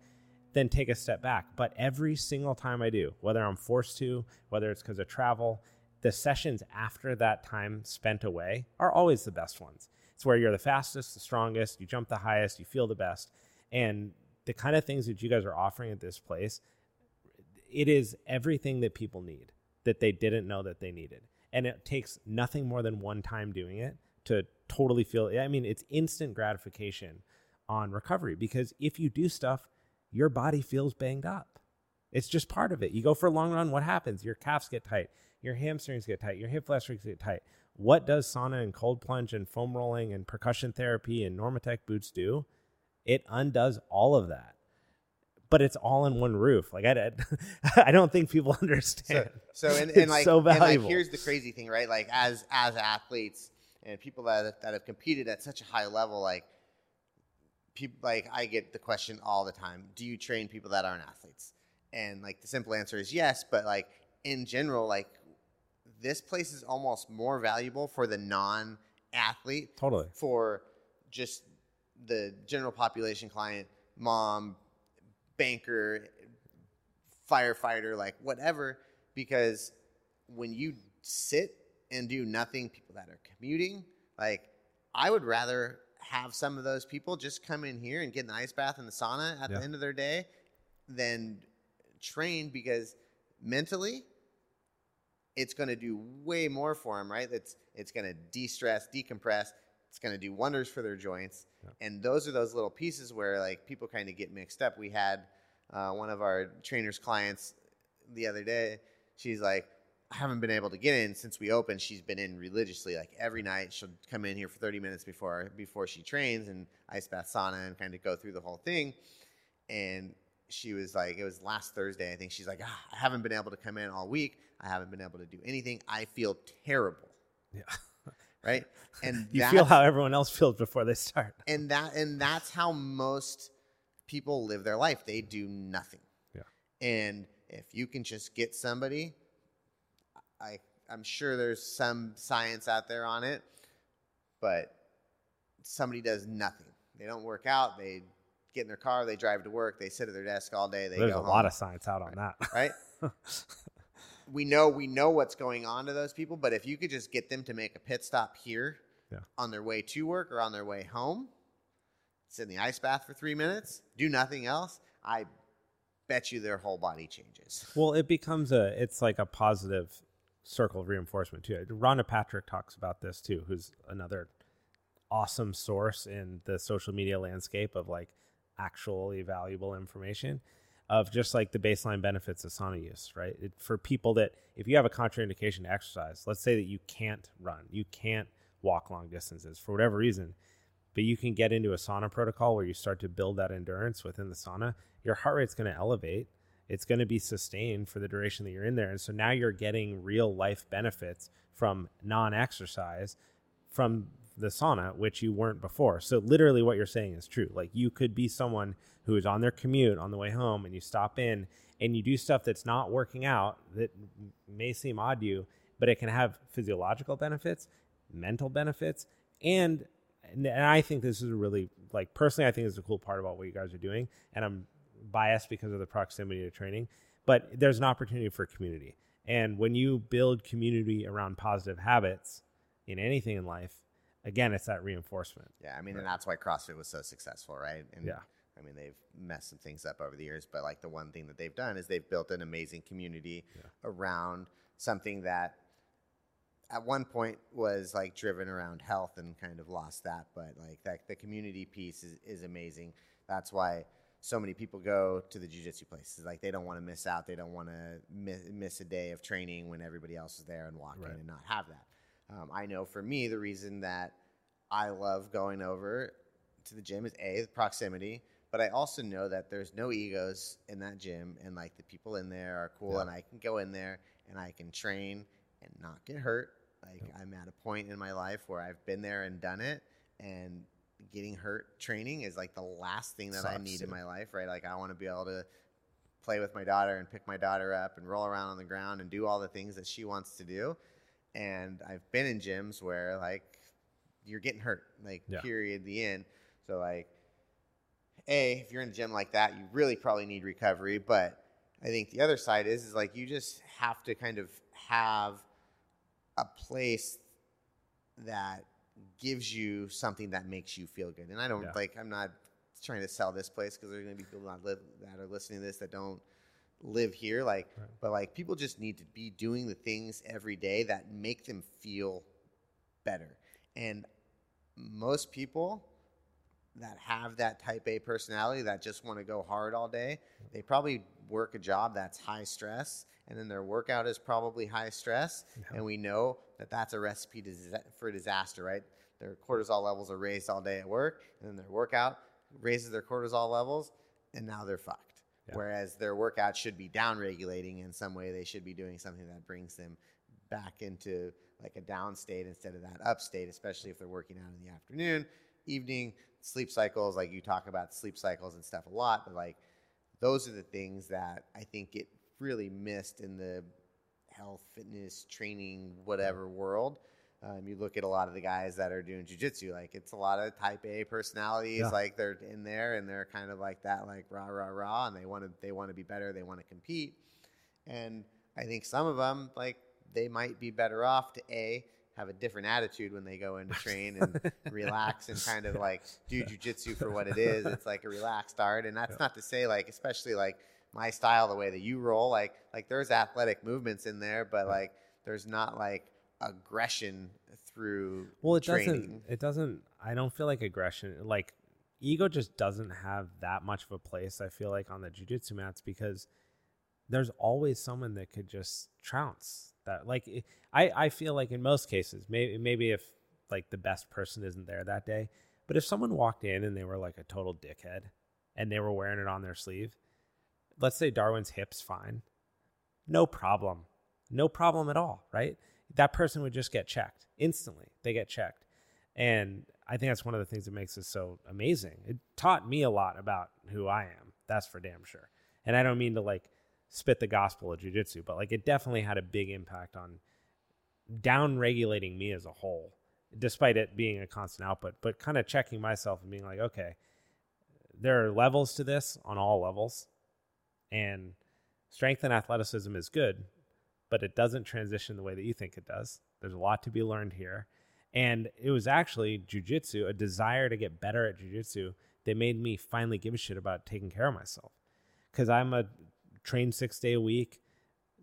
then take a step back. But every single time I do, whether I'm forced to, whether it's because of travel, the sessions after that time spent away are always the best ones. It's where you're the fastest, the strongest, you jump the highest, you feel the best, and the kind of things that you guys are offering at this place it is everything that people need that they didn't know that they needed. And it takes nothing more than one time doing it to totally feel I mean, it's instant gratification on recovery because if you do stuff, your body feels banged up. It's just part of it. You go for a long run, what happens? Your calves get tight, your hamstrings get tight, your hip flexors get tight. What does sauna and cold plunge and foam rolling and percussion therapy and Normatec boots do? It undoes all of that but it's all in one roof. Like I, I don't think people understand. So, so and, and like, so and like, here's the crazy thing, right? Like, as as athletes and people that that have competed at such a high level, like, people like I get the question all the time: Do you train people that aren't athletes? And like the simple answer is yes, but like in general, like this place is almost more valuable for the non-athlete Totally. for just the general population client, mom, banker, firefighter, like whatever, because when you sit and do nothing, people that are commuting, like I would rather have some of those people just come in here and get an ice bath in the sauna at Yeah. the end of their day than train because mentally it's going to do way more for them, right? It's it's going to de-stress, decompress. It's going to do wonders for their joints. And those are those little pieces where like people kind of get mixed up. We had uh, one of our trainers clients the other day. She's like, haven't been able to get in since we opened. She's been in religiously, like every night. She'll come in here for 30 minutes before before she trains and ice bath sauna and kind of go through the whole thing. And she was like, it was last Thursday, I think. She's like, ah, I haven't been able to come in all week. I haven't been able to do anything. I feel terrible. Yeah. Right. And You feel how everyone else feels before they start. and that and that's how most people live their life. They do nothing. Yeah. And if you can just get somebody, I I'm sure there's some science out there on it, but somebody does nothing. They don't work out. They get in their car. They drive to work. They sit at their desk all day. They There's a home, lot of science out on that. right. we know we know what's going on to those people, but if you could just get them to make a pit stop here Yeah. on their way to work or on their way home, sit in the ice bath for three minutes, do nothing else, I bet you their whole body changes. Well, it becomes a it's like a positive circle of reinforcement too. Rhonda Patrick talks about this too, who's another awesome source in the social media landscape of like actually valuable information of just like the baseline benefits of sauna use, right? It, for people that if you have a contraindication to exercise, let's say that you can't run, you can't walk long distances for whatever reason, but you can get into a sauna protocol where you start to build that endurance within the sauna, your heart rate's going to elevate. It's going to be sustained for the duration that you're in there. And so now you're getting real life benefits from non exercise from the sauna, which you weren't before. So literally what you're saying is true. Like you could be someone who is on their commute on the way home and you stop in and you do stuff that's not working out that may seem odd to you, but it can have physiological benefits, mental benefits, and and I think this is a really like personally I think this is a cool part about what you guys are doing and I'm biased because of the proximity to training, but there's an opportunity for community. And when you build community around positive habits in anything in life, again, it's that reinforcement. Yeah, I mean, right. and that's why CrossFit was so successful, right? And yeah. I mean, they've messed some things up over the years, but like the one thing that they've done is they've built an amazing community yeah. around something that at one point was like driven around health and kind of lost that. But like that, the community piece is, is amazing. That's why so many people go to the jiu-jitsu places like they don't want to miss out they don't want to miss, miss, a day of training when everybody else is there and walk right. in and not have that um, i know for me the reason that i love going over to the gym is a the proximity but i also know that there's no egos in that gym and like the people in there are cool yeah. and i can go in there and i can train and not get hurt like yeah. i'm at a point in my life where i've been there and done it and getting hurt training is like the last thing that Sucks, I need in my life, right? Like I want to be able to play with my daughter and pick my daughter up and roll around on the ground and do all the things that she wants to do. And I've been in gyms where like you're getting hurt, like yeah. period, the end. So like, a if you're in a gym like that, you really probably need recovery. But I think the other side is is like you just have to kind of have a place that gives you something that makes you feel good. And I don't yeah. like I'm not trying to sell this place because there's going to be people that live that are listening to this that don't live here like right. but like people just need to be doing the things every day that make them feel better. And most people that have that type A personality that just want to go hard all day, they probably work a job that's high stress and then their workout is probably high stress yeah. and we know that that's a recipe for disaster, right? Their cortisol levels are raised all day at work, and then their workout raises their cortisol levels, and now they're fucked. Yeah. Whereas their workout should be down regulating in some way. They should be doing something that brings them back into like a down state instead of that up state, especially if they're working out in the afternoon, evening, sleep cycles. Like you talk about sleep cycles and stuff a lot, but like those are the things that I think get really missed in the health, fitness, training, whatever world. Um, you look at a lot of the guys that are doing jujitsu, like it's a lot of type A personalities, yeah. like they're in there and they're kind of like that, like rah rah rah, and they want to they want to be better, they want to compete, and I think some of them like they might be better off to a have a different attitude when they go in to train and relax and kind of like do jujitsu for what it is. It's like a relaxed art, and that's yeah. not to say like especially like my style, the way that you roll, like like there's athletic movements in there, but like there's not like aggression through well it training. doesn't it doesn't i don't feel like aggression like ego just doesn't have that much of a place i feel like on the jiu-jitsu mats because there's always someone that could just trounce that like i i feel like in most cases maybe maybe if like the best person isn't there that day but if someone walked in and they were like a total dickhead and they were wearing it on their sleeve let's say darwin's hips fine no problem no problem at all right that person would just get checked instantly. They get checked. And I think that's one of the things that makes this so amazing. It taught me a lot about who I am. That's for damn sure. And I don't mean to like spit the gospel of jujitsu, but like it definitely had a big impact on down regulating me as a whole, despite it being a constant output, but kind of checking myself and being like, okay, there are levels to this on all levels. And strength and athleticism is good, but it doesn't transition the way that you think it does. There's a lot to be learned here. And it was actually jujitsu, a desire to get better at jujitsu that made me finally give a shit about taking care of myself. Cause I'm a train six day a week,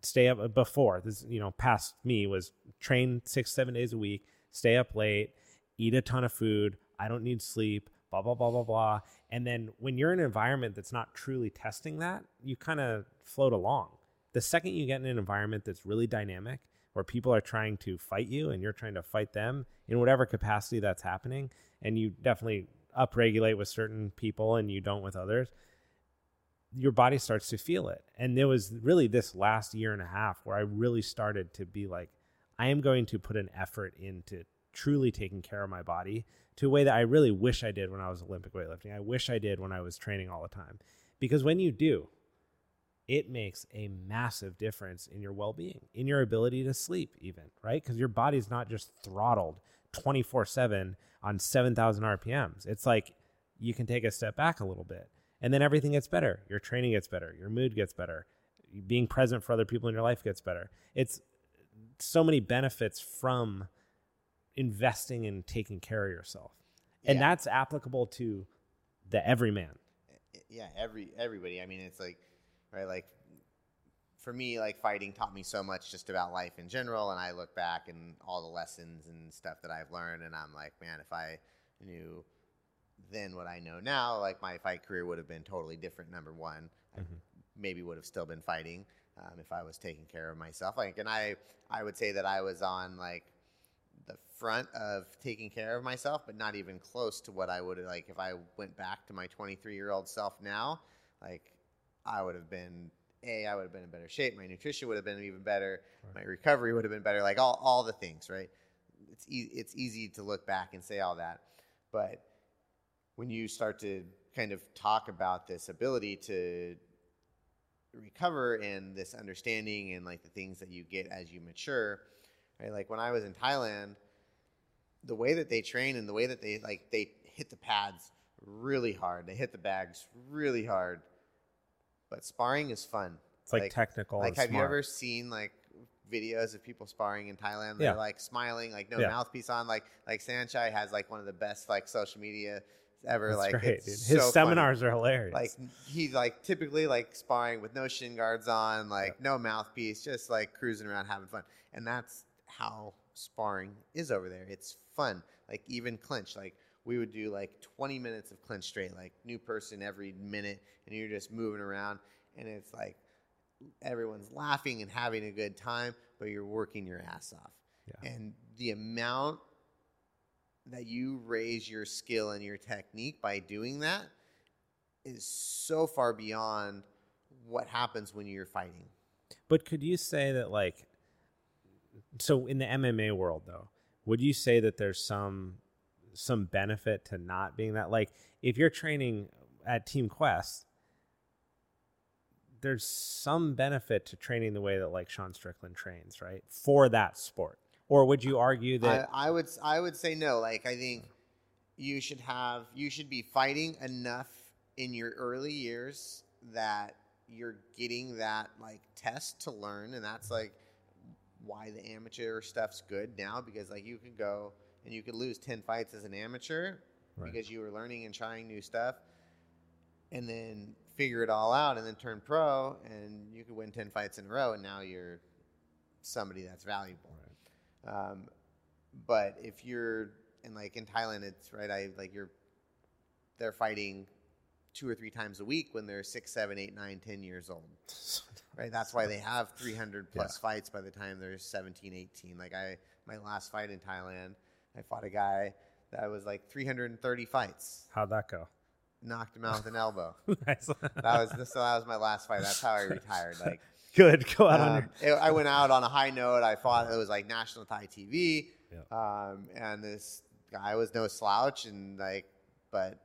stay up uh, before this, you know, past me was train six, seven days a week, stay up late, eat a ton of food. I don't need sleep, blah, blah, blah, blah, blah. And then when you're in an environment that's not truly testing that, you kind of float along. The second you get in an environment that's really dynamic, where people are trying to fight you and you're trying to fight them in whatever capacity that's happening, and you definitely upregulate with certain people and you don't with others, your body starts to feel it. And there was really this last year and a half where I really started to be like, I am going to put an effort into truly taking care of my body to a way that I really wish I did when I was Olympic weightlifting. I wish I did when I was training all the time. Because when you do, it makes a massive difference in your well-being, in your ability to sleep even, right? Cuz your body's not just throttled 24/7 on 7000 RPMs. It's like you can take a step back a little bit and then everything gets better. Your training gets better, your mood gets better, being present for other people in your life gets better. It's so many benefits from investing in taking care of yourself. And Yeah. that's applicable to the everyman. yeah every everybody i mean it's like right like for me like fighting taught me so much just about life in general and i look back and all the lessons and stuff that i've learned and i'm like man if i knew then what i know now like my fight career would have been totally different number one i maybe would have still been fighting um, if i was taking care of myself like and i i would say that i was on like the front of taking care of myself, but not even close to what I would have like if I went back to my 23 year old self now. Like I would have been a, I would have been in better shape. My nutrition would have been even better. My recovery would have been better. Like all, all the things, right? It's e- it's easy to look back and say all that, but when you start to kind of talk about this ability to recover and this understanding and like the things that you get as you mature right like when i was in thailand the way that they train and the way that they like they hit the pads really hard they hit the bags really hard but sparring is fun It's like, technical. like have you ever seen like videos of people sparring in thailand they're Yeah. like smiling like no Yeah. mouthpiece on like like Saenchai has like one of the best like social media ever That's like it's. His so funny seminars are hilarious. like he's like typically like sparring with no shin guards on, like no mouthpiece, just like cruising around having fun. And that's how sparring is over there. It's fun. Like even clinch, like we would do like 20 minutes of clinch straight, like new person every minute, and you're just moving around, and it's like everyone's laughing and having a good time, but you're working your ass off. Yeah. And the amount that you raise your skill and your technique by doing that is so far beyond what happens when you're fighting. But could you say that like so in the MMA world though, would you say that there's some some benefit to not being that like if you're training at Team Quest there's some benefit to training the way that like Sean Strickland trains, right? For that sport. Or would you argue that I, I would I would say no. Like I think you should have you should be fighting enough in your early years that you're getting that like test to learn, and that's like why the amateur stuff's good now because like you could go and you could lose ten fights as an amateur Right. because you were learning and trying new stuff, and then figure it all out, and then turn pro, and you could win ten fights in a row, and now you're somebody that's valuable. Um, but if you're and like in Thailand, it's right. I like you're they're fighting two or three times a week when they're six, seven, eight, nine, ten years old. Right. That's why they have 300 plus fights by the time they're 17, 18. Like I, my last fight in Thailand, I fought a guy that was like 330 fights. how'd that go? Knocked him out with an elbow. Nice. That was so. That was my last fight. That's how I retired. Like Good. Go out on um, your it- I went out on a high note. I fought. It was like national Thai TV, um, and this guy was no slouch, and like, but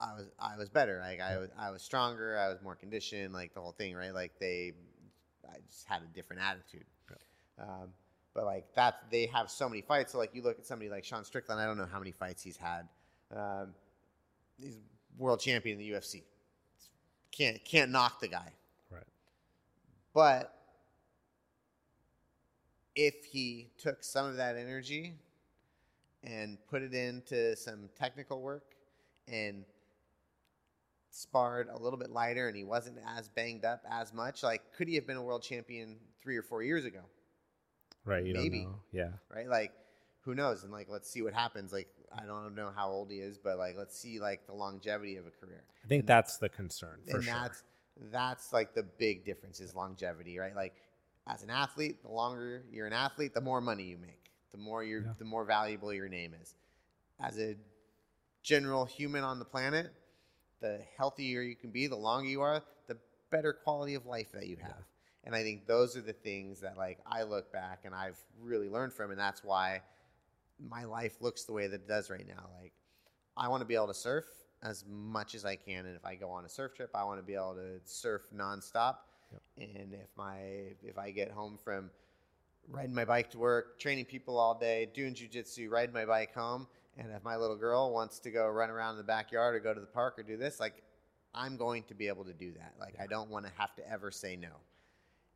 I was I was better. Like I was I was stronger. I was more conditioned. Like the whole thing, right? Like they, I just had a different attitude. Um, but like that, they have so many fights. So like you look at somebody like Sean Strickland. I don't know how many fights he's had. Um, he's world champion in the UFC. Can't can't knock the guy. But if he took some of that energy and put it into some technical work and sparred a little bit lighter and he wasn't as banged up as much, like could he have been a world champion three or four years ago? Right. You maybe. Yeah. Right? Like who knows? And like let's see what happens. Like I don't know how old he is, but like let's see like the longevity of a career I think that's the concern for and sure. that's that's like the big difference is longevity, right? Like as an athlete, the longer you're an athlete, the more money you make, the more you're Yeah. the more valuable your name is. As a general human on the planet, the healthier you can be, the longer you are, the better quality of life that you have. And I think those are the things that like I look back and I've really learned from and that's why my life looks the way that it does right now. Like, I want to be able to surf as much as I can, and if I go on a surf trip, I want to be able to surf nonstop. Yep. And if my if I get home from riding my bike to work, training people all day, doing jujitsu, riding my bike home, and if my little girl wants to go run around in the backyard or go to the park or do this, like I'm going to be able to do that. Like yeah. I don't want to have to ever say no.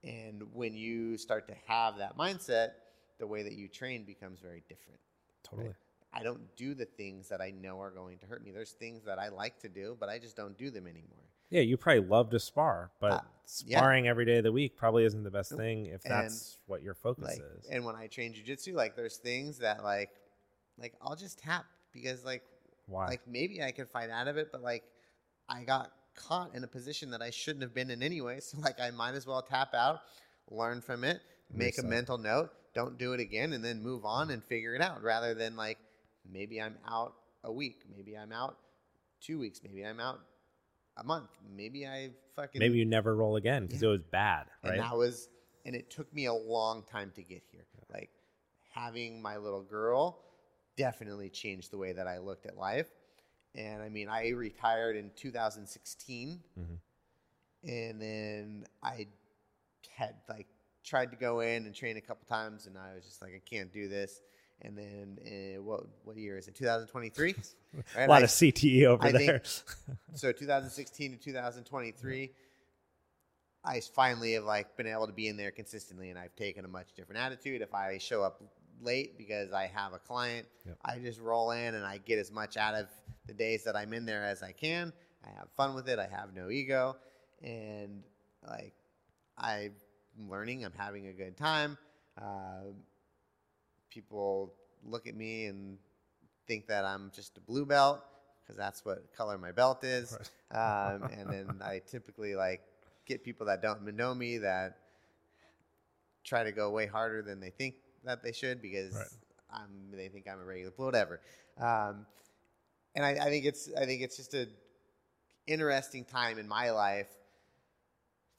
And when you start to have that mindset, the way that you train becomes very different. Totally. Right? I don't do the things that I know are going to hurt me. There's things that I like to do, but I just don't do them anymore. Yeah, you probably love to spar, but uh, sparring yeah. every day of the week probably isn't the best thing if that's and what your focus like, is. And when I train jujitsu, like there's things that like like I'll just tap because like why? Like maybe I could fight out of it, but like I got caught in a position that I shouldn't have been in anyway. So like I might as well tap out, learn from it, make a mental note, don't do it again, and then move on and figure it out. Rather than like maybe I'm out a week, maybe I'm out two weeks, maybe I'm out a month, maybe I fucking maybe you never roll again because yeah. it was bad, right? And that was, and it took me a long time to get here. Like having my little girl definitely changed the way that I looked at life. And I mean, I retired in 2016, mm-hmm. and then I had like tried to go in and train a couple times, and I was just like, I can't do this. And then uh, what what year is it? 2023. Right? a lot I, of CTE over I there. Think, so 2016 to 2023. I finally have like been able to be in there consistently, and I've taken a much different attitude. If I show up late because I have a client. Yep. I just roll in and I get as much out of the days that I'm in there as I can. I have fun with it. I have no ego, and like I'm learning. I'm having a good time. Uh, people look at me and think that I'm just a blue belt because that's what color my belt is. Right. Um, and then I typically like get people that don't know me that try to go way harder than they think that they should because right. I'm, they think I'm a regular, blue, whatever. Um, and I, I, think it's I think it's just a interesting time in my life,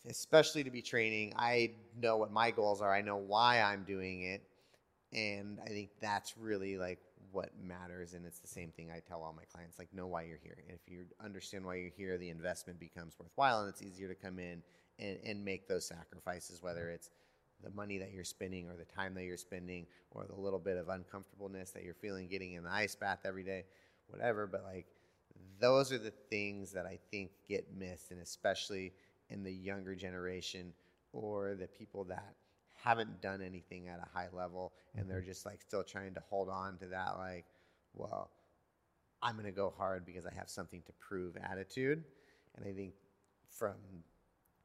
especially to be training. I know what my goals are. I know why I'm doing it, and I think that's really like what matters. And it's the same thing I tell all my clients: like, know why you're here. And if you understand why you're here, the investment becomes worthwhile, and it's easier to come in and, and make those sacrifices, whether it's the money that you're spending or the time that you're spending or the little bit of uncomfortableness that you're feeling getting in the ice bath every day, whatever. But like those are the things that I think get missed, and especially in the younger generation or the people that haven't done anything at a high level and they're mm-hmm. just like still trying to hold on to that like well i'm going to go hard because i have something to prove attitude and i think from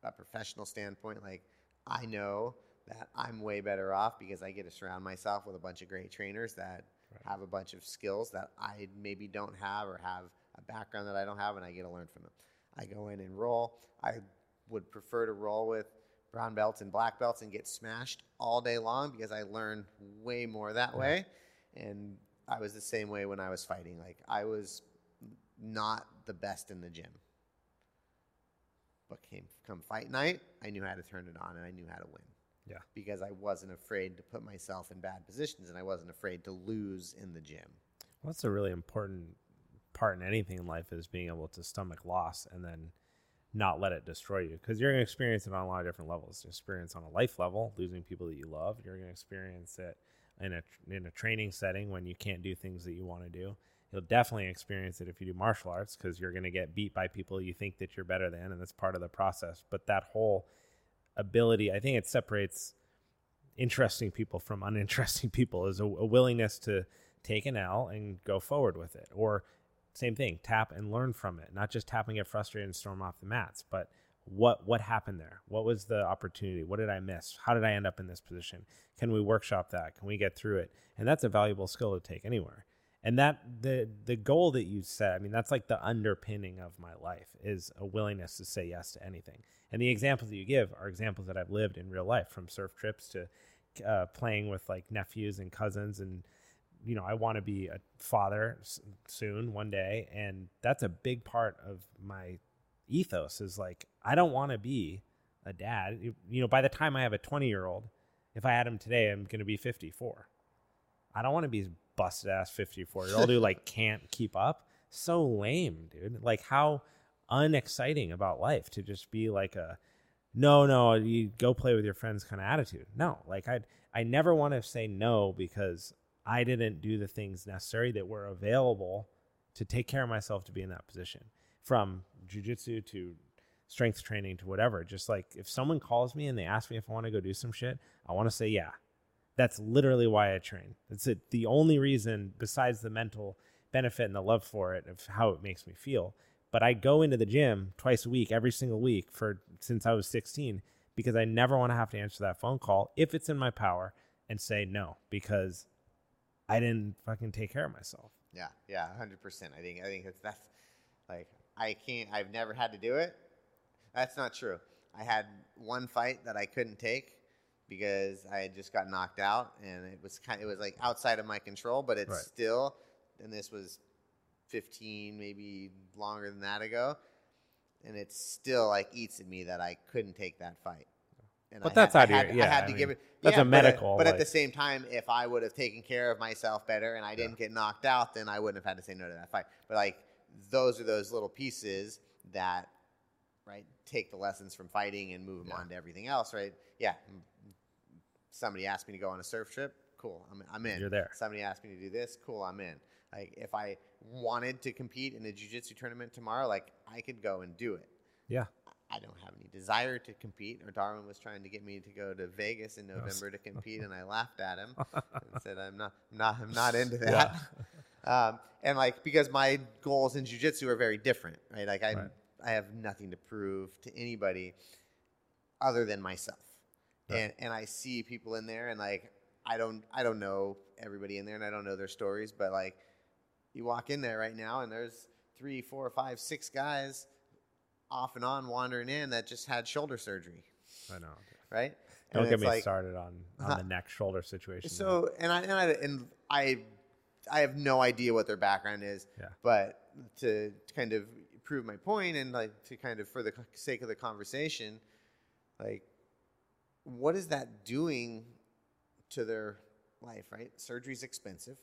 a professional standpoint like i know that I'm way better off because I get to surround myself with a bunch of great trainers that right. have a bunch of skills that I maybe don't have or have a background that I don't have, and I get to learn from them. I go in and roll. I would prefer to roll with brown belts and black belts and get smashed all day long because I learned way more that yeah. way. And I was the same way when I was fighting. Like I was not the best in the gym. But came come fight night, I knew how to turn it on and I knew how to win. Yeah. Because I wasn't afraid to put myself in bad positions and I wasn't afraid to lose in the gym. Well, that's a really important part in anything in life is being able to stomach loss and then not let it destroy you because you're going to experience it on a lot of different levels. You experience on a life level, losing people that you love. You're going to experience it in a in a training setting when you can't do things that you want to do. You'll definitely experience it if you do martial arts because you're going to get beat by people you think that you're better than, and that's part of the process. But that whole ability. I think it separates interesting people from uninteresting people is a, a, willingness to take an L and go forward with it. Or same thing, tap and learn from it. Not just tapping and get frustrated and storm off the mats, but what what happened there? What was the opportunity? What did I miss? How did I end up in this position? Can we workshop that? Can we get through it? And that's a valuable skill to take anywhere. And that the the goal that you set, I mean, that's like the underpinning of my life is a willingness to say yes to anything. And the examples that you give are examples that I've lived in real life, from surf trips to uh, playing with like nephews and cousins. And, you know, I want to be a father soon, one day. And that's a big part of my ethos is like, I don't want to be a dad. You, know, by the time I have a 20 year old, if I had him today, I'm going to be 54. I don't want to be busted ass 54 year old who like can't keep up. So lame, dude. Like how unexciting about life to just be like a no, no, you go play with your friends kind of attitude. No, like I I never want to say no because I didn't do the things necessary that were available to take care of myself to be in that position. From jujitsu to strength training to whatever. Just like if someone calls me and they ask me if I want to go do some shit, I want to say yeah. That's literally why I train. That's it. The only reason, besides the mental benefit and the love for it, of how it makes me feel. But I go into the gym twice a week, every single week for since I was 16, because I never want to have to answer that phone call if it's in my power and say no because I didn't fucking take care of myself. Yeah, yeah, hundred percent. I think I think that's that's like I can't. I've never had to do it. That's not true. I had one fight that I couldn't take because I had just got knocked out, and it was kind. It was like outside of my control, but it's Right. still. And this was fifteen, maybe longer than that ago, and it still like eats at me that I couldn't take that fight. And But I that's had, out of I had, yeah, I had I to mean, give it. that's yeah, a medical, But, at like- the same time, if I would have taken care of myself better and I didn't get knocked out, then I wouldn't have had to say no to that fight. But like those are those little pieces that right take the lessons from fighting and move them on to everything else. Right? Yeah. Somebody asked me to go on a surf trip. Cool. I'm, I'm in. You're there. Somebody asked me to do this. Cool. I'm in. Like if I wanted to compete in a jiu-jitsu tournament tomorrow, like I could go and do it. Yeah. I don't have any desire to compete. Or Darwin was trying to get me to go to Vegas in November to compete, and I laughed at him and said, "I'm not, I'm not, I'm not into that." Um, and like because my goals in jujitsu are very different, right? Like I, Right. I have nothing to prove to anybody other than myself, Right. and and I see people in there, and like I don't, I don't know everybody in there, and I don't know their stories, but like you walk in there right now, and there's three, four, five, six guys off and on wandering in that just had shoulder surgery, I know. right? Don't And get me like- started on, on Huh. the neck shoulder situation. So, and I, and I and I I have no idea what their background is, Yeah. but to kind of prove my point and like to kind of for the sake of the conversation, like what is that doing to their life? Right, surgery's expensive.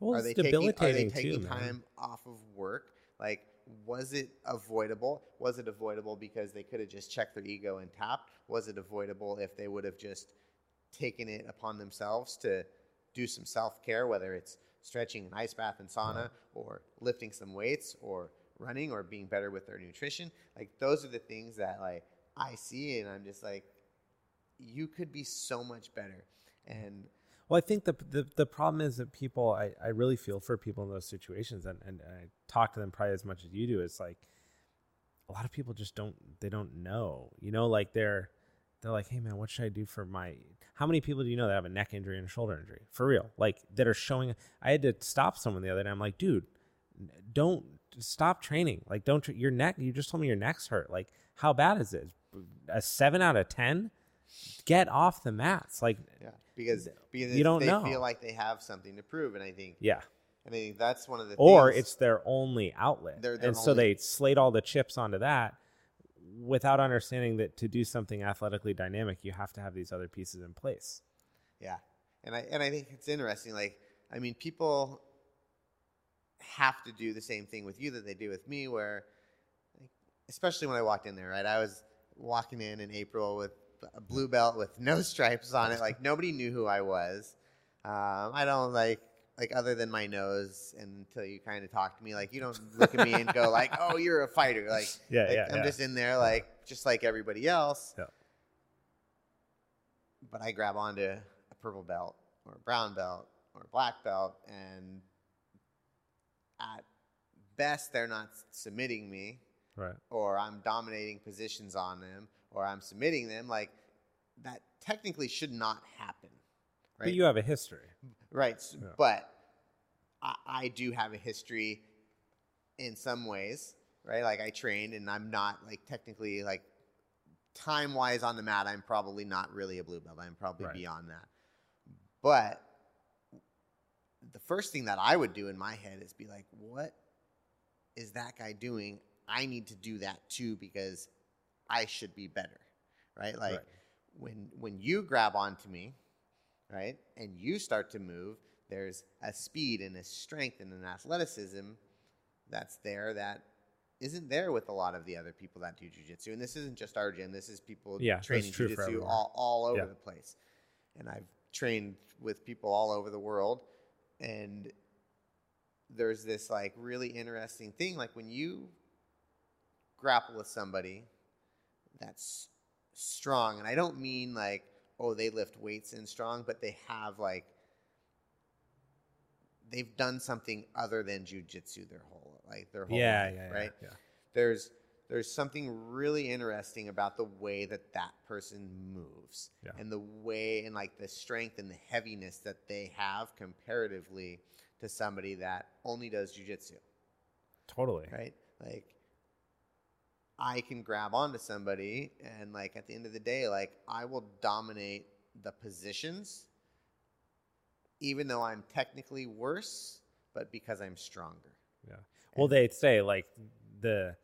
well, are they taking are they taking too, man. time off of work? Like, was it avoidable? Was it avoidable because they could have just checked their ego and tapped? Was it avoidable if they would have just taken it upon themselves to do some self care, whether it's stretching an ice bath and sauna, or lifting some weights, or running, or being better with their nutrition? Like, those are the things that like I see, and I'm just like, you could be so much better. And Well, I think the, the the problem is that people, I, I really feel for people in those situations, and, and I talk to them probably as much as you do. It's like a lot of people just don't they don't know, you know, like they're they're like, hey man, what should I do for my? How many people do you know that have a neck injury and a shoulder injury for real? Like that are showing. I had to stop someone the other day. I'm like, dude, don't stop training. Like, don't your neck. You just told me your neck's hurt. Like, how bad is it? A seven out of ten. Get off the mats. Like, Yeah, because because You don't they know. feel like they have something to prove, and I think yeah. I think that's one of the things or things- it's their only outlet. They're and so they slate all the chips onto that without understanding that to do something athletically dynamic, you have to have these other pieces in place. yeah, and I and I think it's interesting. Like I mean, people have to do the same thing with you that they do with me, where especially when I walked in there, right? I was walking in in April with a blue belt with no stripes on it. Like nobody knew who I was. Um, I don't like like other than my nose until you kind of talk to me. Like you don't look at me and go like, "Oh, you're a fighter." Like, Yeah, like, yeah, I'm yeah. just in there like just like everybody else. Yeah. But I grab onto a purple belt or a brown belt or a black belt, and at best they're not submitting me Right. or I'm dominating positions on them, or I'm submitting them, like that technically should not happen. Right. But you have a history. right. Yeah. But I, I do have a history in some ways, right? Like I trained and I'm not like technically like time wise on the mat, I'm probably not really a blue belt. I'm probably Right. beyond that. But the first thing that I would do in my head is be like, what is that guy doing? I need to do that too because I should be better. Right? Like Right. when when you grab onto me, right, and you start to move, there's a speed and a strength and an athleticism that's there that isn't there with a lot of the other people that do jujitsu. And this isn't just our gym. This is people Yeah, training jujitsu all, all over Yeah. the place. And I've trained with people all over the world. And there's this like really interesting thing. Like when you grapple with somebody that's strong, and I don't mean like, oh, they lift weights and strong, but they have like they've done something other than jujitsu their whole like their whole yeah, life, yeah, yeah, right? Yeah. There's there's something really interesting about the way that that person moves Yeah. and the way and like the strength and the heaviness that they have comparatively to somebody that only does jujitsu Totally. right? Like I can grab onto somebody and like at the end of the day, like I will dominate the positions even though I'm technically worse, but because I'm stronger. Yeah. Well, And- they say like the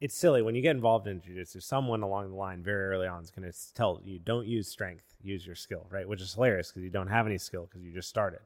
it's silly when you get involved in jujitsu. Someone along the line very early on is going to tell you don't use strength, use your skill, right? Which is hilarious because you don't have any skill because you just started.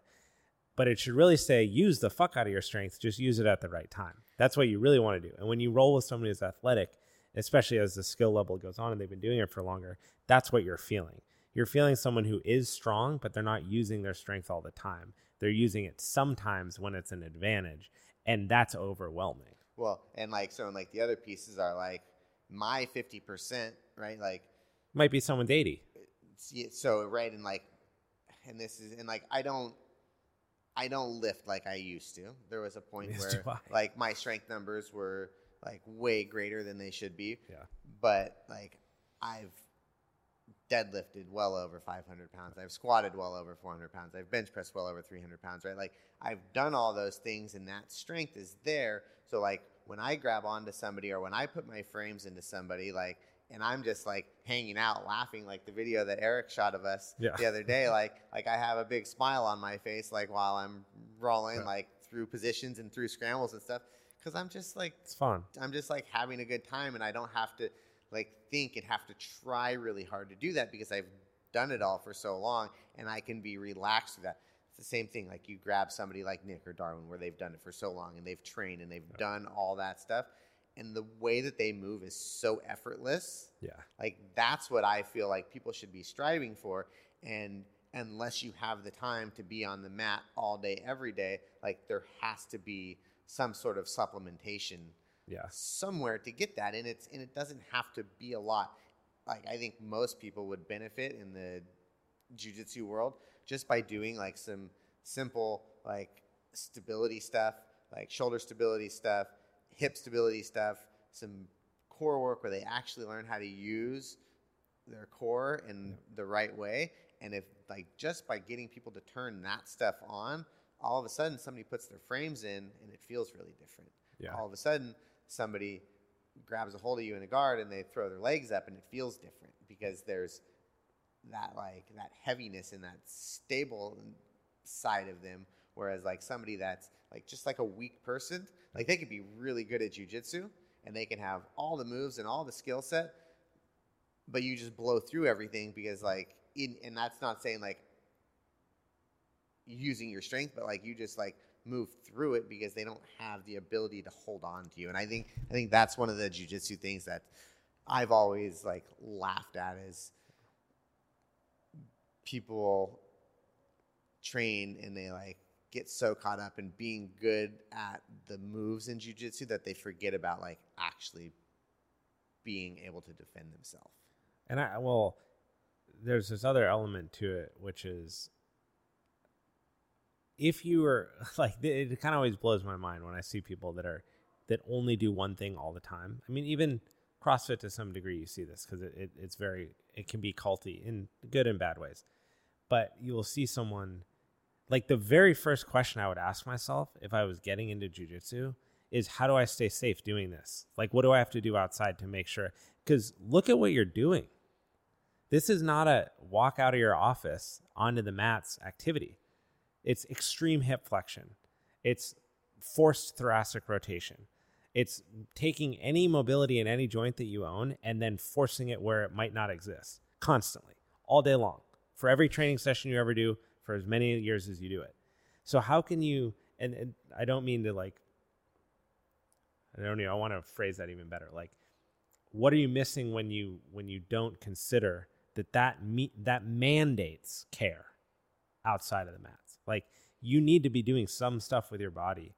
But it should really say use the fuck out of your strength, just use it at the right time. That's what you really want to do. And when you roll with somebody who's athletic, especially as the skill level goes on and they've been doing it for longer, that's what you're feeling. You're feeling someone who is strong, but they're not using their strength all the time. They're using it sometimes when it's an advantage, and that's overwhelming. Well, and like so and like the other pieces are like my 50%, right? Like Might be someone's 80. Uh, see- so right and like and this is and like I don't I don't lift like I used to. There was a point where like my strength numbers were like way greater than they should be. Yeah. But like I've deadlifted well over 500 pounds. I've squatted well over 400 pounds. I've bench pressed well over 300 pounds, right? Like I've done all those things and that strength is there. So like when I grab onto somebody or when I put my frames into somebody, like, and I'm just like hanging out laughing, like the video that Eric shot of us Yeah. the other day, like, like I have a big smile on my face, like while I'm rolling, Yeah. like through positions and through scrambles and stuff. Cause I'm just like It's fun. I'm just like having a good time and I don't have to like think and have to try really hard to do that because I've done it all for so long and I can be relaxed with that. It's the same thing like you grab somebody like Nick or Darwin where they've done it for so long and they've trained and they've done all that stuff and the way that they move is so effortless. Yeah. Like that's what I feel like people should be striving for and unless you have the time to be on the mat all day every day, like there has to be some sort of supplementation Yeah. somewhere to get that and it's and it doesn't have to be a lot like i think most people would benefit in the jiu-jitsu world just by doing like some simple like stability stuff like shoulder stability stuff hip stability stuff some core work where they actually learn how to use their core in the right way. And if like just by getting people to turn that stuff on all of a sudden somebody puts their frames in and it feels really different. Yeah. all of a sudden somebody grabs a hold of you in a guard and they throw their legs up and it feels different because there's that like that heaviness and that stable side of them whereas like somebody that's like just like a weak person like they could be really good at jujitsu and they can have all the moves and all the skill set but you just blow through everything because like in and that's not saying like using your strength but like you just like move through it because they don't have the ability to hold on to you. And i think i think that's one of the jujitsu things that i've always like laughed at is people train and they like get so caught up in being good at the moves in jujitsu that they forget about like actually being able to defend themselves And I well, there's this other element to it, which is if you were like it, kind of always blows my mind when I see people that are that only do one thing all the time. I mean, even CrossFit to some degree, you see this because it, it, it's very it can be culty in good and bad ways. But you will see someone like the very first question I would ask myself if I was getting into jujitsu is how do I stay safe doing this? Like, what do I have to do outside to make sure? Because look at what you're doing. This is not a walk out of your office onto the mats activity. It's extreme hip flexion. It's forced thoracic rotation. It's taking any mobility in any joint that you own and then forcing it where it might not exist constantly, all day long. For every training session you ever do, for as many years as you do it. So how can you? And, and I don't mean to like. I don't know. I want to phrase that even better. Like, what are you missing when you when you don't consider that that me, that mandates care outside of the mats? Like, you need to be doing some stuff with your body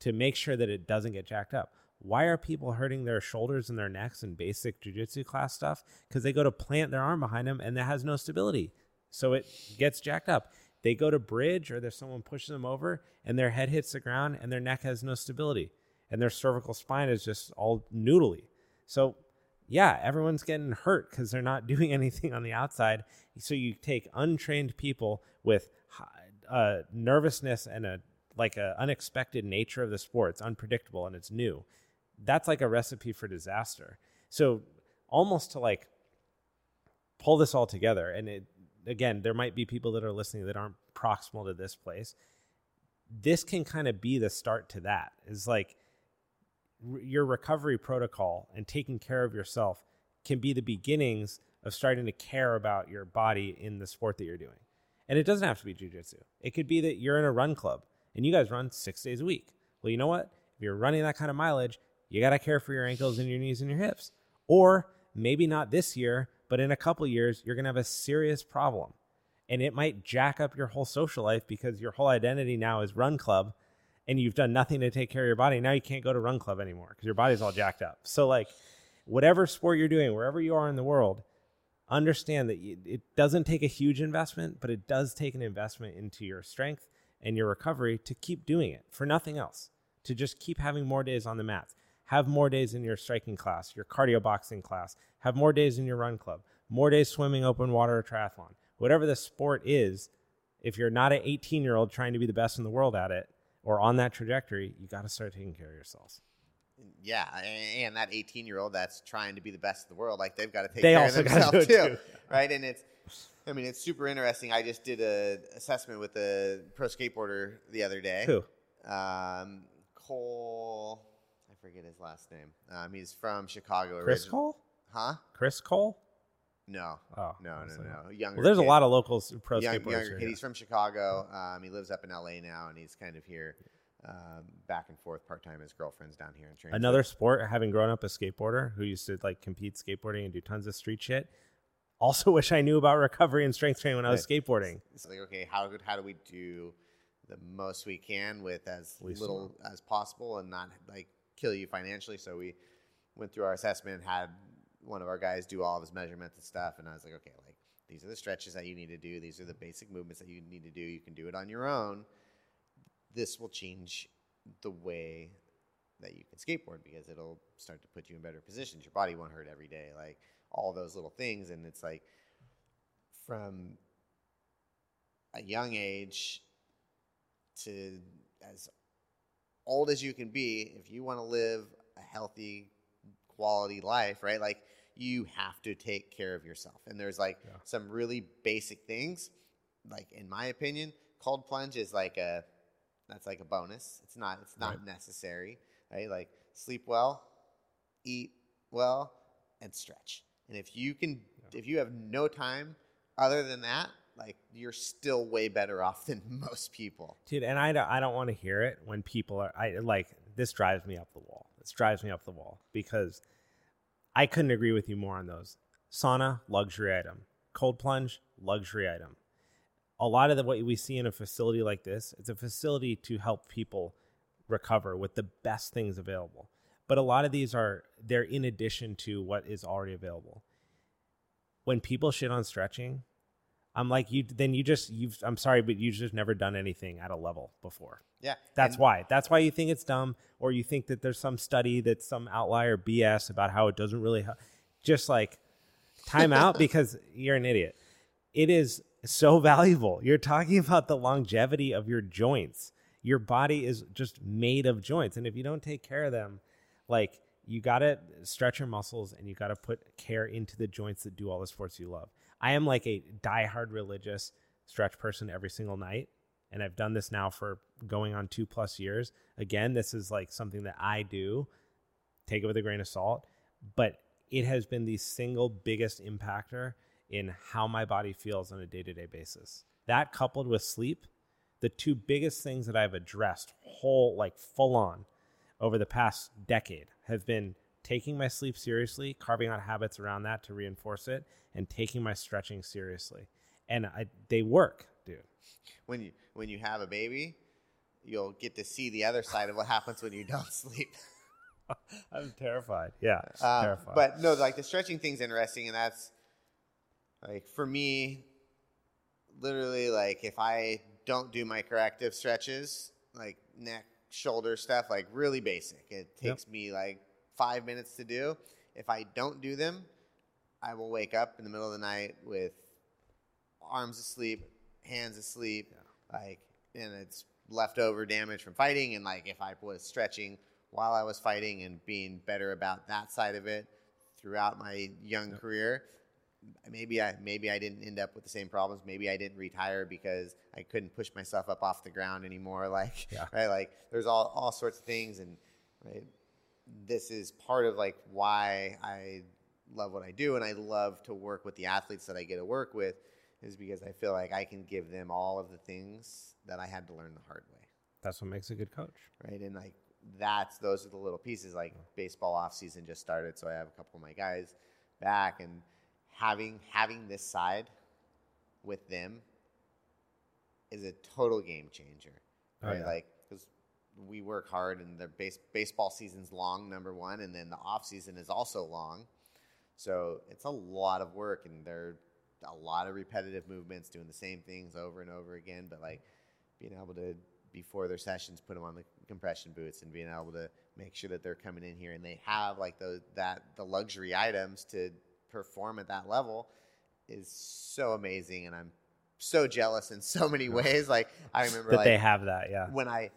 to make sure that it doesn't get jacked up. Why are people hurting their shoulders and their necks in basic jujitsu class stuff? Because they go to plant their arm behind them and that has no stability. So it gets jacked up. They go to bridge or there's someone pushes them over and their head hits the ground and their neck has no stability and their cervical spine is just all noodly. So yeah, everyone's getting hurt because they're not doing anything on the outside. So you take untrained people with uh, nervousness and a like a unexpected nature of the sport. It's unpredictable and it's new. That's like a recipe for disaster. So almost to like pull this all together, and it again, there might be people that are listening that aren't proximal to this place. This can kind of be the start to that. Is like your recovery protocol and taking care of yourself can be the beginnings of starting to care about your body in the sport that you're doing. And it doesn't have to be jujitsu. It could be that you're in a run club and you guys run six days a week. Well, you know what? If you're running that kind of mileage, you got to care for your ankles and your knees and your hips. Or maybe not this year, but in a couple years, you're going to have a serious problem. And it might jack up your whole social life because your whole identity now is run club and you've done nothing to take care of your body. Now you can't go to run club anymore because your body's all jacked up. So, like, whatever sport you're doing, wherever you are in the world, understand that it doesn't take a huge investment, but it does take an investment into your strength and your recovery to keep doing it for nothing else, to just keep having more days on the mats. Have more days in your striking class, your cardio boxing class, have more days in your run club, more days swimming, open water, or triathlon. Whatever the sport is, if you're not an 18 year old trying to be the best in the world at it or on that trajectory, you got to start taking care of yourselves. Yeah, and that 18 year old that's trying to be the best in the world, like they've got to take they care of themselves too, too, right? And it's, I mean, it's super interesting. I just did a assessment with a pro skateboarder the other day. Who? Um, Cole, forget his last name. Um, he's from Chicago. Chris origin- Cole? Huh? Chris Cole? No. Oh, No, no, no. Younger. Well, there's a lot of locals pro Young, skateboarders younger here. kid. He's from Chicago. Um, he lives up in LA now, and he's kind of here, um, back and forth part time. His girlfriend's down here in Transit. Another sport, having grown up a skateboarder who used to like compete skateboarding and do tons of street shit. Also, wish I knew about recovery and strength training when I was skateboarding. It's like, okay, how how do we do the most we can with as Least little as possible and not like kill you financially? So we went through our assessment, and had one of our guys do all of his measurements and stuff, and I was like, okay, like these are the stretches that you need to do. These are the basic movements that you need to do. You can do it on your own. This will change the way that you can skateboard because it'll start to put you in better positions. Your body won't hurt every day, like all those little things. And it's like from a young age to as old as you can be, if you want to live a healthy, quality life, right? Like you have to take care of yourself. And there's like Yeah. some really basic things, like in my opinion, cold plunge is like a that's like a bonus. It's not it's not Right. necessary, right? Like sleep well, eat well, and stretch. And if you can if you have no time other than that, like you're still way better off than most people. Dude, and I don't, I don't want to hear it when people are I like this drives me up the wall. This drives me up the wall because I couldn't agree with you more on those. Sauna, luxury item. Cold plunge, luxury item. A lot of the what we see in a facility like this, it's a facility to help people recover with the best things available. But a lot of these are they're in addition to what is already available. When people shit on stretching, I'm like you then you just you've I'm sorry but you've just never done anything at a level before. Yeah. That's and- why. That's why you think it's dumb, or you think that there's some study that's some outlier BS about how it doesn't really help. Just like time out because you're an idiot. It is so valuable. You're talking about the longevity of your joints. Your body is just made of joints, and if you don't take care of them, like you got to stretch your muscles and you got to put care into the joints that do all the sports you love. I am like a diehard religious stretch person every single night and I've done this now for going on two plus years. Again, this is like something that I do. Take it with a grain of salt, but it has been the single biggest impactor in how my body feels on a day to day basis. That coupled with sleep, the two biggest things that I've addressed whole like full on over the past decade have been taking my sleep seriously, carving out habits around that to reinforce it, and taking my stretching seriously. And I, they work, dude. When you when you have a baby, you'll get to see the other side of what happens when you don't sleep. I'm terrified. Yeah, Um, terrified. But no, like the stretching thing's interesting, and that's like for me, literally, like if I don't do my corrective stretches, like neck, shoulder stuff, like really basic, it Yep. takes me like five minutes to do. If I don't do them, I will wake up in the middle of the night with arms asleep, hands asleep, like, and it's leftover damage from fighting. And like, if I was stretching while I was fighting and being better about that side of it throughout my young career, maybe I maybe I didn't end up with the same problems. Maybe I didn't retire because I couldn't push myself up off the ground anymore. Like, Yeah. right? Like, there's all all sorts of things, and right, this is part of like why I love what I do, and I love to work with the athletes that I get to work with, is because I feel like I can give them all of the things that I had to learn the hard way That's what makes a good coach. right? And like that's those are the little pieces. Like baseball off season just started, so I have a couple of my guys back, and having having this side with them is a total game changer, Oh, right? yeah. Like we work hard, and the base baseball season's long, number one, and then the off season is also long, so it's a lot of work, and they're a lot of repetitive movements, doing the same things over and over again. But like being able to before their sessions put them on the compression boots and being able to make sure that they're coming in here and they have like those that the luxury items to perform at that level is so amazing and I'm so jealous in so many ways like I remember That like they have that, yeah. when I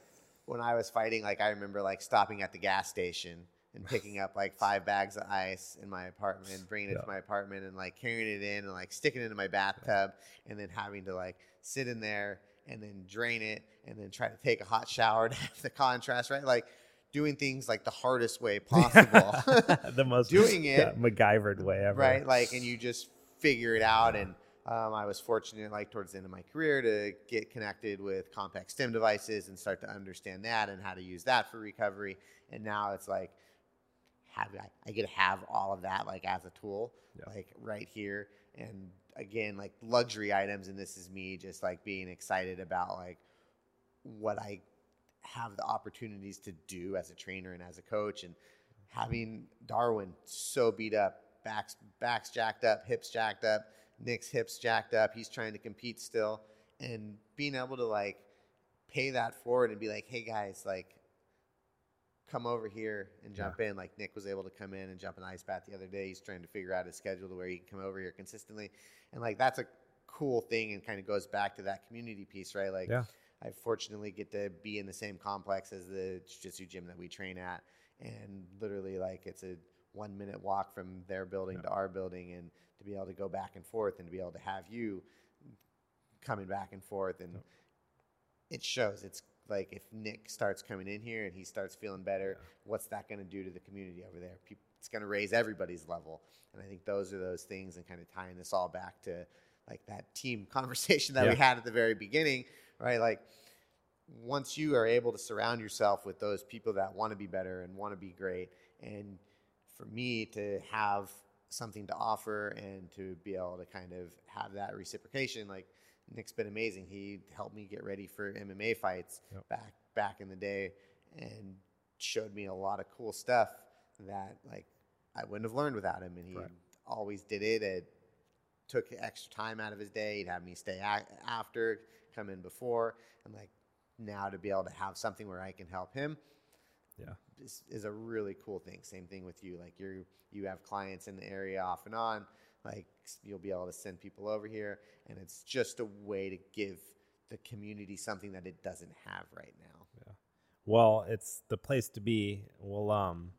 when I was fighting, like I remember like stopping at the gas station and picking up like five bags of ice in my apartment, and bringing it Yeah. to my apartment, and like carrying it in and like sticking it into my bathtub, and then having to like sit in there and then drain it, and then try to take a hot shower to have the contrast, right? Like doing things like the hardest way possible. the most Doing it- yeah, MacGyvered way ever. right? Like, and you just figure it out. And um, I was fortunate, like towards the end of my career, to get connected with Compex stim devices and start to understand that and how to use that for recovery. And now it's like, have I, I get to have all of that like as a tool, Yeah. like right here. And again, like luxury items, and this is me just like being excited about like what I have the opportunities to do as a trainer and as a coach and having Darwin so beat up, backs backs jacked up, hips jacked up, Nick's hips jacked up, he's trying to compete still and being able to like pay that forward and be like, "Hey guys, like come over here and jump in." Like Nick was able to come in and jump an ice bath the other day. He's trying to figure out his schedule to where he can come over here consistently. And like that's a cool thing and kind of goes back to that community piece, right? Like Yeah. I fortunately get to be in the same complex as the jiu-jitsu gym that we train at, and literally like it's a one minute walk from their building to our building, and to be able to go back and forth and to be able to have you coming back and forth, and it shows. It's like if Nick starts coming in here and he starts feeling better, what's that going to do to the community over there? It's going to raise everybody's level, and I think those are those things, and kind of tying this all back to like that team conversation that we had at the very beginning, right? Like once you are able to surround yourself with those people that want to be better and want to be great, and for me to have something to offer and to be able to kind of have that reciprocation, like Nick's been amazing. He helped me get ready for MMA fights Yep. back back in the day, and showed me a lot of cool stuff that like I wouldn't have learned without him. And he Right. always did it. It took extra time out of his day. He'd have me stay a- after, come in before, and like now to be able to have something where I can help him Yeah. is, is a really cool thing. Same thing with you. Like you you have clients in the area off and on. Like you'll be able to send people over here, and it's just a way to give the community something that it doesn't have right now. Yeah. Well, it's the place to be. We'll um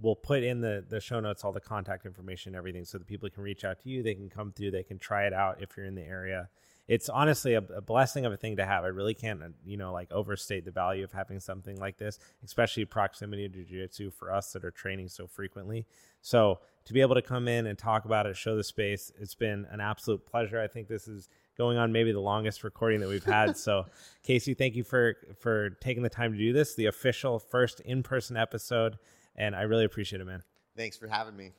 we'll put in the the show notes all the contact information and everything so that people can reach out to you. They can come through. They can try it out if you're in the area. It's honestly a, a blessing of a thing to have. I really can't, uh, you know, like overstate the value of having something like this, especially proximity to jiu-jitsu for us that are training so frequently. So to be able to come in and talk about it, show the space, it's been an absolute pleasure. I think this is going on maybe the longest recording that we've had. so, Casey, thank you for for taking the time to do this, the official first in person episode, and I really appreciate it, man. Thanks for having me.